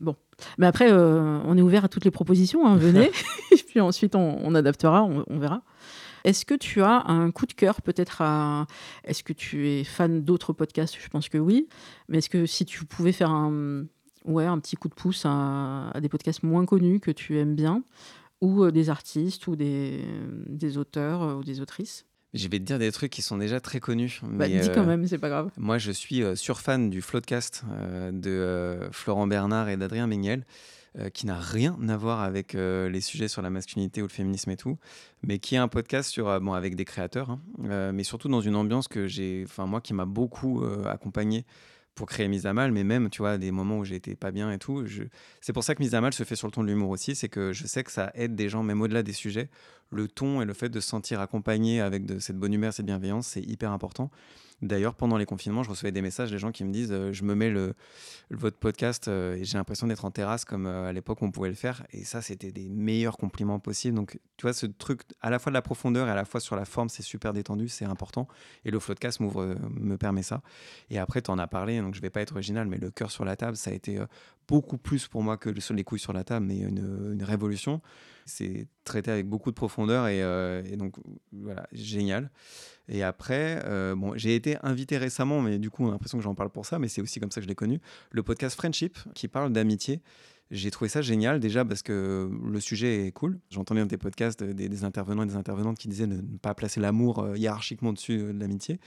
bon. Mais après, on est ouvert à toutes les propositions, hein, venez. Et puis ensuite, on, on adaptera, on, on verra. Est-ce que tu as un coup de cœur peut-être à... Est-ce que tu es fan d'autres podcasts? Je pense que oui. Mais est-ce que si tu pouvais faire un, ouais, un petit coup de pouce à, à des podcasts moins connus que tu aimes bien, ou euh, des artistes, ou des, des auteurs, euh, ou des autrices Je vais te dire des trucs qui sont déjà très connus. bah, mais, Dis euh, quand même, c'est pas grave. Moi, je suis euh, surfan du Floodcast euh, de euh, Florent Bernard et d'Adrien Méniel, euh, qui n'a rien à voir avec euh, les sujets sur la masculinité ou le féminisme et tout, mais qui est un podcast sur, euh, bon, avec des créateurs, hein, euh, mais surtout dans une ambiance que j'ai, enfin moi, qui m'a beaucoup euh, accompagné pour créer Mise à Mal, mais même, tu vois, des moments où j'étais pas bien et tout. C'est pour ça que Mise à Mal se fait sur le ton de l'humour aussi, c'est que je sais que ça aide des gens, même au-delà des sujets. Le ton et le fait de se sentir accompagné avec de cette bonne humeur, cette bienveillance, c'est hyper important. D'ailleurs, pendant les confinements, je recevais des messages des gens qui me disent euh, Je me mets le, votre podcast euh, et j'ai l'impression d'être en terrasse comme euh, à l'époque on pouvait le faire. Et ça, c'était des meilleurs compliments possibles. Donc, tu vois, ce truc à la fois de la profondeur et à la fois sur la forme, c'est super détendu, c'est important. Et le podcast m'ouvre, me permet ça. Et après, tu en as parlé, donc je vais pas être original, mais le cœur sur la table, ça a été beaucoup plus pour moi que les couilles sur la table, mais une révolution. C'est traité avec beaucoup de profondeur et, euh, donc voilà, génial. Et après, euh, bon, j'ai été invité récemment, mais du coup, on l'impression que j'en parle pour ça, mais c'est aussi comme ça que je l'ai connu. Le podcast Friendship, qui parle d'amitié. J'ai trouvé ça génial, déjà parce que le sujet est cool. J'entendais dans tes podcasts des, des intervenants et des intervenantes qui disaient de ne pas placer l'amour euh, hiérarchiquement dessus de l'amitié.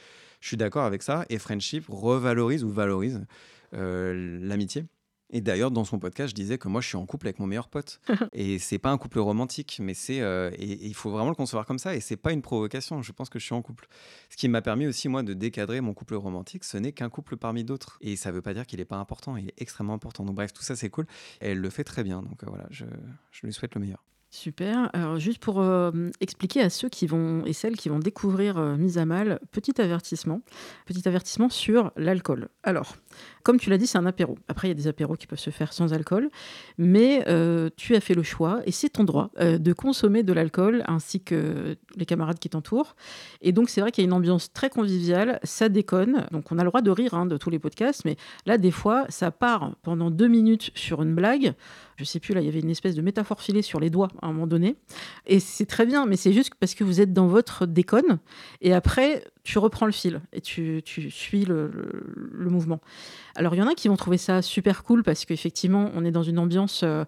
Je suis d'accord avec ça. Et Friendship revalorise ou valorise l'amitié. Et d'ailleurs, dans son podcast, je disais que moi, je suis en couple avec mon meilleur pote. et c'est pas un couple romantique, mais c'est. euh, et, et il faut vraiment le concevoir comme ça. Et c'est pas une provocation. Je pense que je suis en couple. Ce qui m'a permis aussi, moi, de décadrer mon couple romantique. Ce n'est qu'un couple parmi d'autres. Et ça veut pas dire qu'il est pas important. Il est extrêmement important. Donc, bref, tout ça, c'est cool. Et elle le fait très bien. Donc, euh, voilà, je, je lui souhaite le meilleur. Super. Alors, juste pour euh, expliquer à ceux qui vont et celles qui vont découvrir euh, Mise à Mal, petit avertissement. Petit avertissement sur l'alcool. Alors, comme tu l'as dit, c'est un apéro. Après, il y a des apéros qui peuvent se faire sans alcool. Mais euh, tu as fait le choix, et c'est ton droit, de consommer de l'alcool ainsi que les camarades qui t'entourent. Et donc, c'est vrai qu'il y a une ambiance très conviviale. Ça déconne. Donc, on a le droit de rire hein, de tous les podcasts. Mais là, des fois, ça part pendant deux minutes sur une blague je sais plus, là, il y avait une espèce de métaphore filée sur les doigts à un moment donné. Et c'est très bien, mais c'est juste parce que vous êtes dans votre déconne. Et après, tu reprends le fil et tu, suis le, mouvement. Alors, il y en a qui vont trouver ça super cool parce qu'effectivement, on est dans une ambiance. Euh,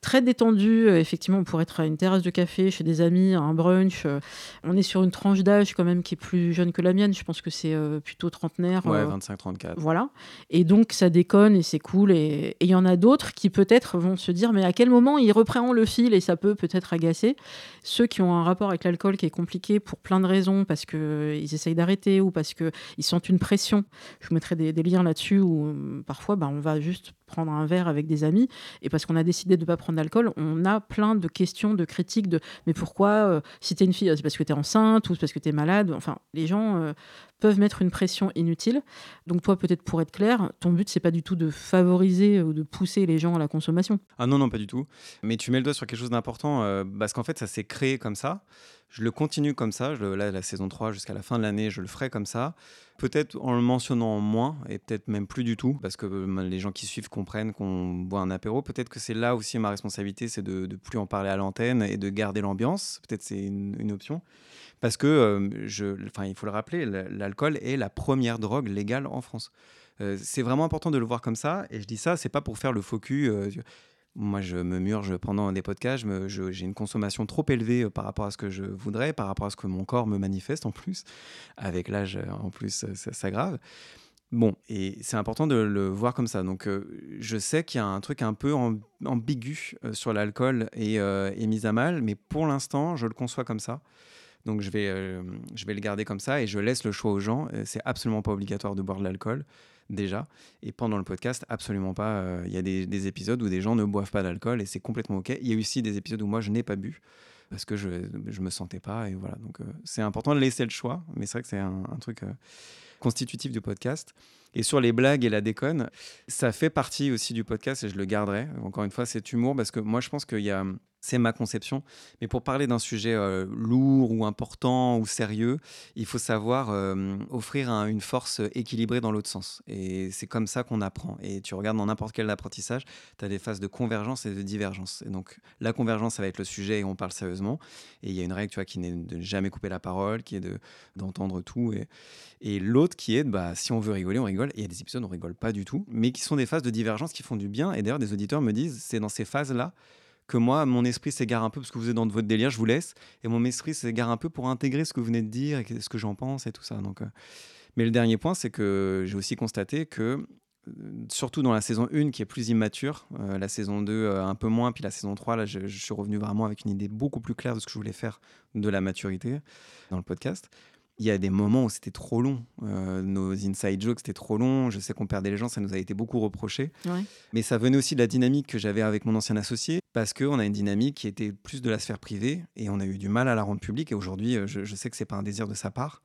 très détendu. Euh, effectivement, on pourrait être à une terrasse de café chez des amis, à un brunch. Euh, on est sur une tranche d'âge quand même qui est plus jeune que la mienne. Je pense que c'est euh, plutôt trentenaire. Ouais, 25-34. Voilà. Et donc, ça déconne et c'est cool. Et il y en a d'autres qui peut-être vont se dire, mais à quel moment ils reprennent le fil et ça peut peut-être agacer? Ceux qui ont un rapport avec l'alcool qui est compliqué pour plein de raisons, parce qu'ils essayent d'arrêter ou parce qu'ils sentent une pression. Je vous mettrai des, liens là-dessus où parfois, bah, on va juste prendre un verre avec des amis et parce qu'on a décidé de ne pas prendre d'alcool, on a plein de questions, de critiques de mais pourquoi euh, si tu es une fille, c'est parce que tu es enceinte ou c'est parce que tu es malade? Enfin, les gens euh, peuvent mettre une pression inutile. Donc toi, peut-être pour être clair, ton but c'est pas du tout de favoriser ou de pousser les gens à la consommation. Ah non non, pas du tout. Mais tu mets le doigt sur quelque chose d'important euh, parce qu'en fait, ça s'est créé comme ça. Je le continue comme ça. Je là, la saison 3 jusqu'à la fin de l'année, je le ferai comme ça. Peut-être en le mentionnant moins et peut-être même plus du tout, parce que euh, les gens qui suivent comprennent qu'on boit un apéro. Peut-être que c'est là aussi ma responsabilité, c'est de ne plus en parler à l'antenne et de garder l'ambiance. Peut-être c'est une, option. Parce que, euh, il faut le rappeler, l'alcool est la première drogue légale en France. Euh, c'est vraiment important de le voir comme ça. Et je dis ça, c'est pas pour faire le focus. Moi, je me murge pendant des podcasts, j'ai une consommation trop élevée euh, par rapport à ce que je voudrais, par rapport à ce que mon corps me manifeste en plus. Avec l'âge, euh, en plus, euh, ça s'aggrave. Bon, et c'est important de le voir comme ça. Donc, je sais qu'il y a un truc un peu ambigu sur l'alcool et, et, mise à mal, mais pour l'instant, je le conçois comme ça. Donc, je vais, je vais le garder comme ça et je laisse le choix aux gens. C'est absolument pas obligatoire de boire de l'alcool déjà. Et pendant le podcast, absolument pas. Euh, il y a des, épisodes où des gens ne boivent pas d'alcool et c'est complètement OK. Il y a aussi des épisodes où moi, je n'ai pas bu parce que je ne me sentais pas. Et voilà. Donc, euh, c'est important de laisser le choix. Mais c'est vrai que c'est un, truc euh, constitutif du podcast. Et sur les blagues et la déconne, ça fait partie aussi du podcast et je le garderai. Encore une fois, c'est humour parce que moi, je pense qu'il y a c'est ma conception. Mais pour parler d'un sujet euh, lourd ou important ou sérieux, il faut savoir euh, offrir une force équilibrée dans l'autre sens. Et c'est comme ça qu'on apprend. Et tu regardes dans n'importe quel apprentissage, tu as des phases de convergence et de divergence. Et donc la convergence, ça va être le sujet et on parle sérieusement. Et il y a une règle tu vois, qui n'est de jamais couper la parole, qui est d'entendre tout. Et, et l'autre qui est, bah, si on veut rigoler, on rigole. Et il y a des épisodes où on rigole pas du tout, mais qui sont des phases de divergence qui font du bien. Et d'ailleurs, des auditeurs me disent, c'est dans ces phases-là que moi, mon esprit s'égare un peu parce que vous êtes dans votre délire, je vous laisse, et mon esprit s'égare un peu pour intégrer ce que vous venez de dire et ce que j'en pense et tout ça. Donc, euh. Mais le dernier point, c'est que j'ai aussi constaté que, euh, surtout dans la saison 1 qui est plus immature, euh, la saison 2 un peu moins, puis la saison 3, là, je, je, suis revenu vraiment avec une idée beaucoup plus claire de ce que je voulais faire de la maturité dans le podcast il y a des moments où c'était trop long. Euh, nos inside jokes, c'était trop long. Je sais qu'on perdait les gens, ça nous a été beaucoup reproché. Mais ça venait aussi de la dynamique que j'avais avec mon ancien associé, parce qu'on a une dynamique qui était plus de la sphère privée, et on a eu du mal à la rendre publique. Et aujourd'hui, euh, je, sais que c'est pas un désir de sa part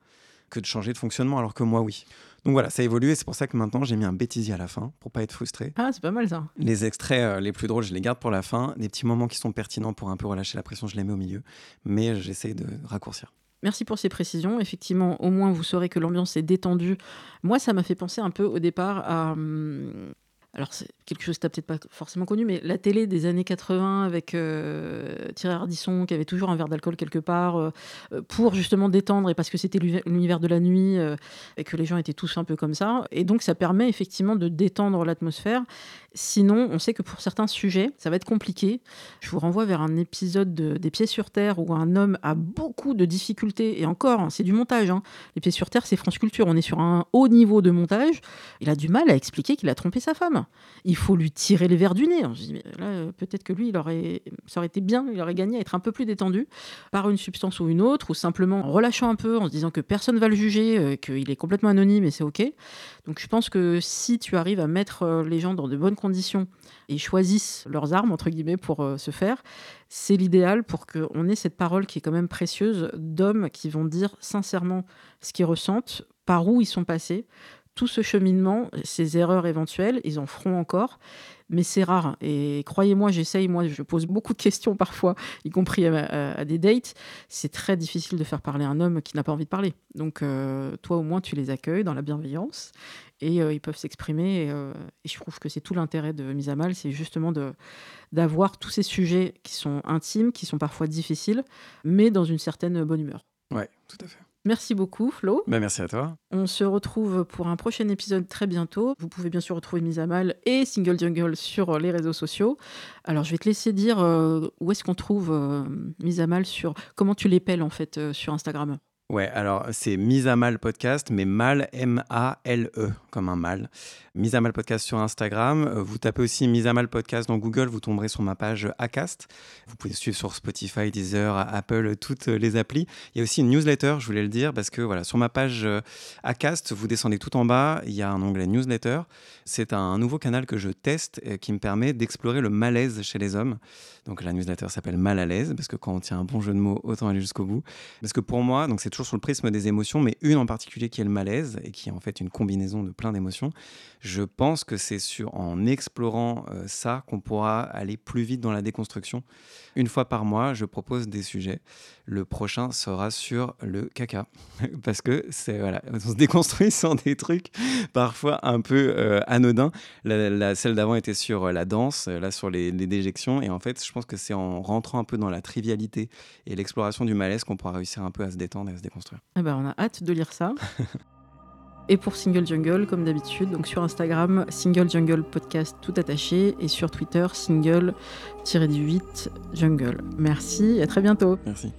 que de changer de fonctionnement, alors que moi, oui. Donc voilà, ça a évolué. C'est pour ça que maintenant, j'ai mis un bêtisier à la fin, pour pas être frustré. Ah, c'est pas mal ça. Les extraits euh, les plus drôles, je les garde pour la fin. Les petits moments qui sont pertinents pour un peu relâcher la pression, je les mets au milieu. Mais j'essaie de raccourcir. Merci pour ces précisions. Effectivement, au moins, vous saurez que l'ambiance est détendue. Moi, ça m'a fait penser un peu au départ à hum, alors c'est quelque chose que tu peut-être pas forcément connu, mais la télé des années 80 avec euh, Thierry Ardisson qui avait toujours un verre d'alcool quelque part euh, euh, pour justement détendre et parce que c'était l'univers de la nuit et que les gens étaient tous un peu comme ça. Et donc ça permet effectivement de détendre l'atmosphère. Sinon, on sait que pour certains sujets, ça va être compliqué. Je vous renvoie vers un épisode des Pieds sur Terre où un homme a beaucoup de difficultés et encore, hein, c'est du montage. Hein. Les Pieds sur Terre, c'est France Culture. On est sur un haut niveau de montage. Il a du mal à expliquer qu'il a trompé sa femme. Il faut lui tirer les verres du nez. Là, euh, peut-être que lui, il aurait, ça aurait été bien, il aurait gagné à être un peu plus détendu par une substance ou une autre, ou simplement en relâchant un peu, en se disant que personne ne va le juger, euh, qu'il est complètement anonyme et c'est OK. Donc je pense que si tu arrives à mettre euh, les gens dans de bonnes conditions et choisissent leurs armes, entre guillemets, pour euh, se faire, c'est l'idéal pour qu'on ait cette parole qui est quand même précieuse d'hommes qui vont dire sincèrement ce qu'ils ressentent, par où ils sont passés, tout ce cheminement, ces erreurs éventuelles, ils en feront encore, mais c'est rare. Et croyez-moi, j'essaye, moi, je pose beaucoup de questions parfois, y compris à, des dates. C'est très difficile de faire parler un homme qui n'a pas envie de parler. Donc, euh, toi, au moins, tu les accueilles dans la bienveillance et euh, ils peuvent s'exprimer. Euh, et, je trouve que c'est tout l'intérêt de Mise à Mal, c'est justement d'avoir tous ces sujets qui sont intimes, qui sont parfois difficiles, mais dans une certaine bonne humeur. Ouais, tout à fait. Merci beaucoup, Flo. Bah, merci à toi. On se retrouve pour un prochain épisode très bientôt. Vous pouvez bien sûr retrouver Mise à Mal et Single Jungle sur les réseaux sociaux. Alors, je vais te laisser dire euh, où est-ce qu'on trouve euh, Mise à Mal sur. Comment tu l'épelles en fait euh, sur Instagram? Ouais, alors c'est Mise à Mal Podcast, mais mal, M-A-L-E, comme un mal. Mise à Mal Podcast sur Instagram. Euh, vous tapez aussi Mise à Mal Podcast dans Google, vous tomberez sur ma page Acast. Vous pouvez suivre sur Spotify, Deezer, Apple, toutes les applis. Il y a aussi une newsletter, je voulais le dire, parce que voilà, sur ma page euh, Acast, vous descendez tout en bas, il y a un onglet newsletter. C'est un nouveau canal que je teste et qui me permet d'explorer le malaise chez les hommes. Donc la newsletter s'appelle Mal à l'aise, parce que quand on tient un bon jeu de mots, autant aller jusqu'au bout. Parce que pour moi, donc c'est toujours sur le prisme des émotions, mais une en particulier qui est le malaise, et qui est en fait une combinaison de plein d'émotions. Je pense que c'est en explorant euh, ça qu'on pourra aller plus vite dans la déconstruction. Une fois par mois, je propose des sujets. Le prochain sera sur le caca, parce que c'est voilà, on se déconstruit sur des trucs parfois un peu euh, anodins. La, celle d'avant était sur euh, la danse, là sur les, les déjections, et en fait, je pense que c'est en rentrant un peu dans la trivialité et l'exploration du malaise qu'on pourra réussir un peu à se détendre et à se déconstruire. Eh ben, on a hâte de lire ça. et pour Single Jungle, comme d'habitude, donc sur Instagram, Single Jungle Podcast tout attaché, et sur Twitter, Single-18 Jungle. Merci et à très bientôt. Merci.